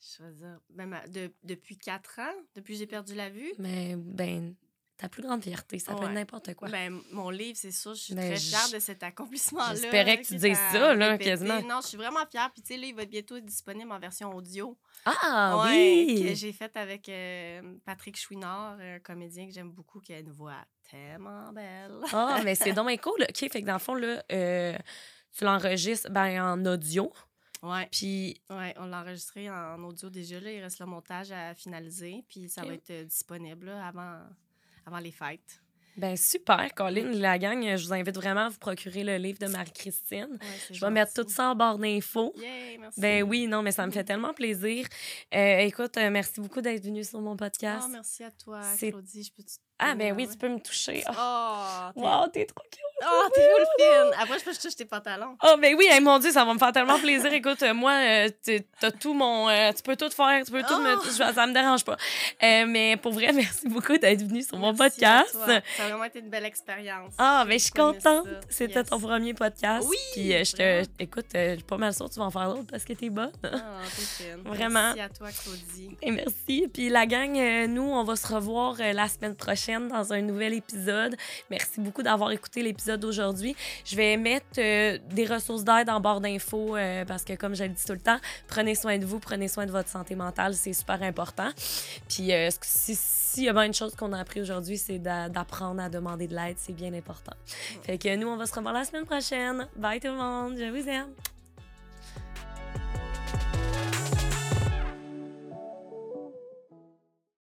je dire, ben, ma- de- depuis quatre ans, depuis que j'ai perdu la vue, Mais, ben, ta plus grande fierté, ça peut être Ouais. n'importe quoi. Ben, mon livre, c'est sûr, je suis Ben, très fière de cet accomplissement-là. j'espérais que tu dises ça, là, quasiment. Non, je suis vraiment fière. Puis, tu sais, là, il va bientôt être disponible en version audio. ah, Ouais, que oui! j'ai fait avec euh, Patrick Chouinard, un comédien que j'aime beaucoup, qui a une voix tellement belle. Ah, mais c'est donc cool. OK, fait que dans le fond, là, euh, tu l'enregistres ben, en audio. Ouais, Puis, ouais, on l'a enregistré en audio déjà. Là, il reste le montage à finaliser. Puis, ça va être euh, disponible là, avant, avant les fêtes. ben super, Colin, la gang, je vous invite vraiment à vous procurer le livre de Marie-Christine. Ouais, Je vais mettre tout ça en barre d'infos. Ben oui, non, mais ça me fait tellement plaisir. Euh, écoute, euh, merci beaucoup d'être venu sur mon podcast. Ah, merci à toi, Claudie. Je peux te ah, ben oui, tu peux me toucher. Oh, Oh, t'es wow, t'es trop cute. oh, t'es full fine. Après, je peux que je touche tes pantalons. Oh, ben oui, hey, mon Dieu, ça va me faire tellement plaisir. Écoute, euh, moi, euh, t'as tout mon. euh, tu peux tout faire, tu peux tout me. Oh! ça me dérange pas. Euh, mais pour vrai, merci beaucoup d'être venu sur mon Merci à podcast. toi. Ça a vraiment été une belle expérience. Ah, ben je suis contente. C'était Yes. ton premier podcast. Oui, Puis je te. Écoute, je suis pas mal sûre que tu vas en faire d'autres parce que t'es bonne. Ah, t'es fine. Vraiment. Merci à toi, Claudie. Et merci. Puis la gang, nous, on va se revoir la semaine prochaine dans un nouvel épisode. Merci beaucoup d'avoir écouté l'épisode d'aujourd'hui. Je vais mettre euh, des ressources d'aide en barre d'infos euh, parce que, comme je le dis tout le temps, prenez soin de vous, prenez soin de votre santé mentale, c'est super important. Puis euh, si- s'il y a bien une chose qu'on a appris aujourd'hui, c'est d'a- d'apprendre à demander de l'aide, c'est bien important. Fait que nous, on va se revoir la semaine prochaine. Bye tout le monde, je vous aime.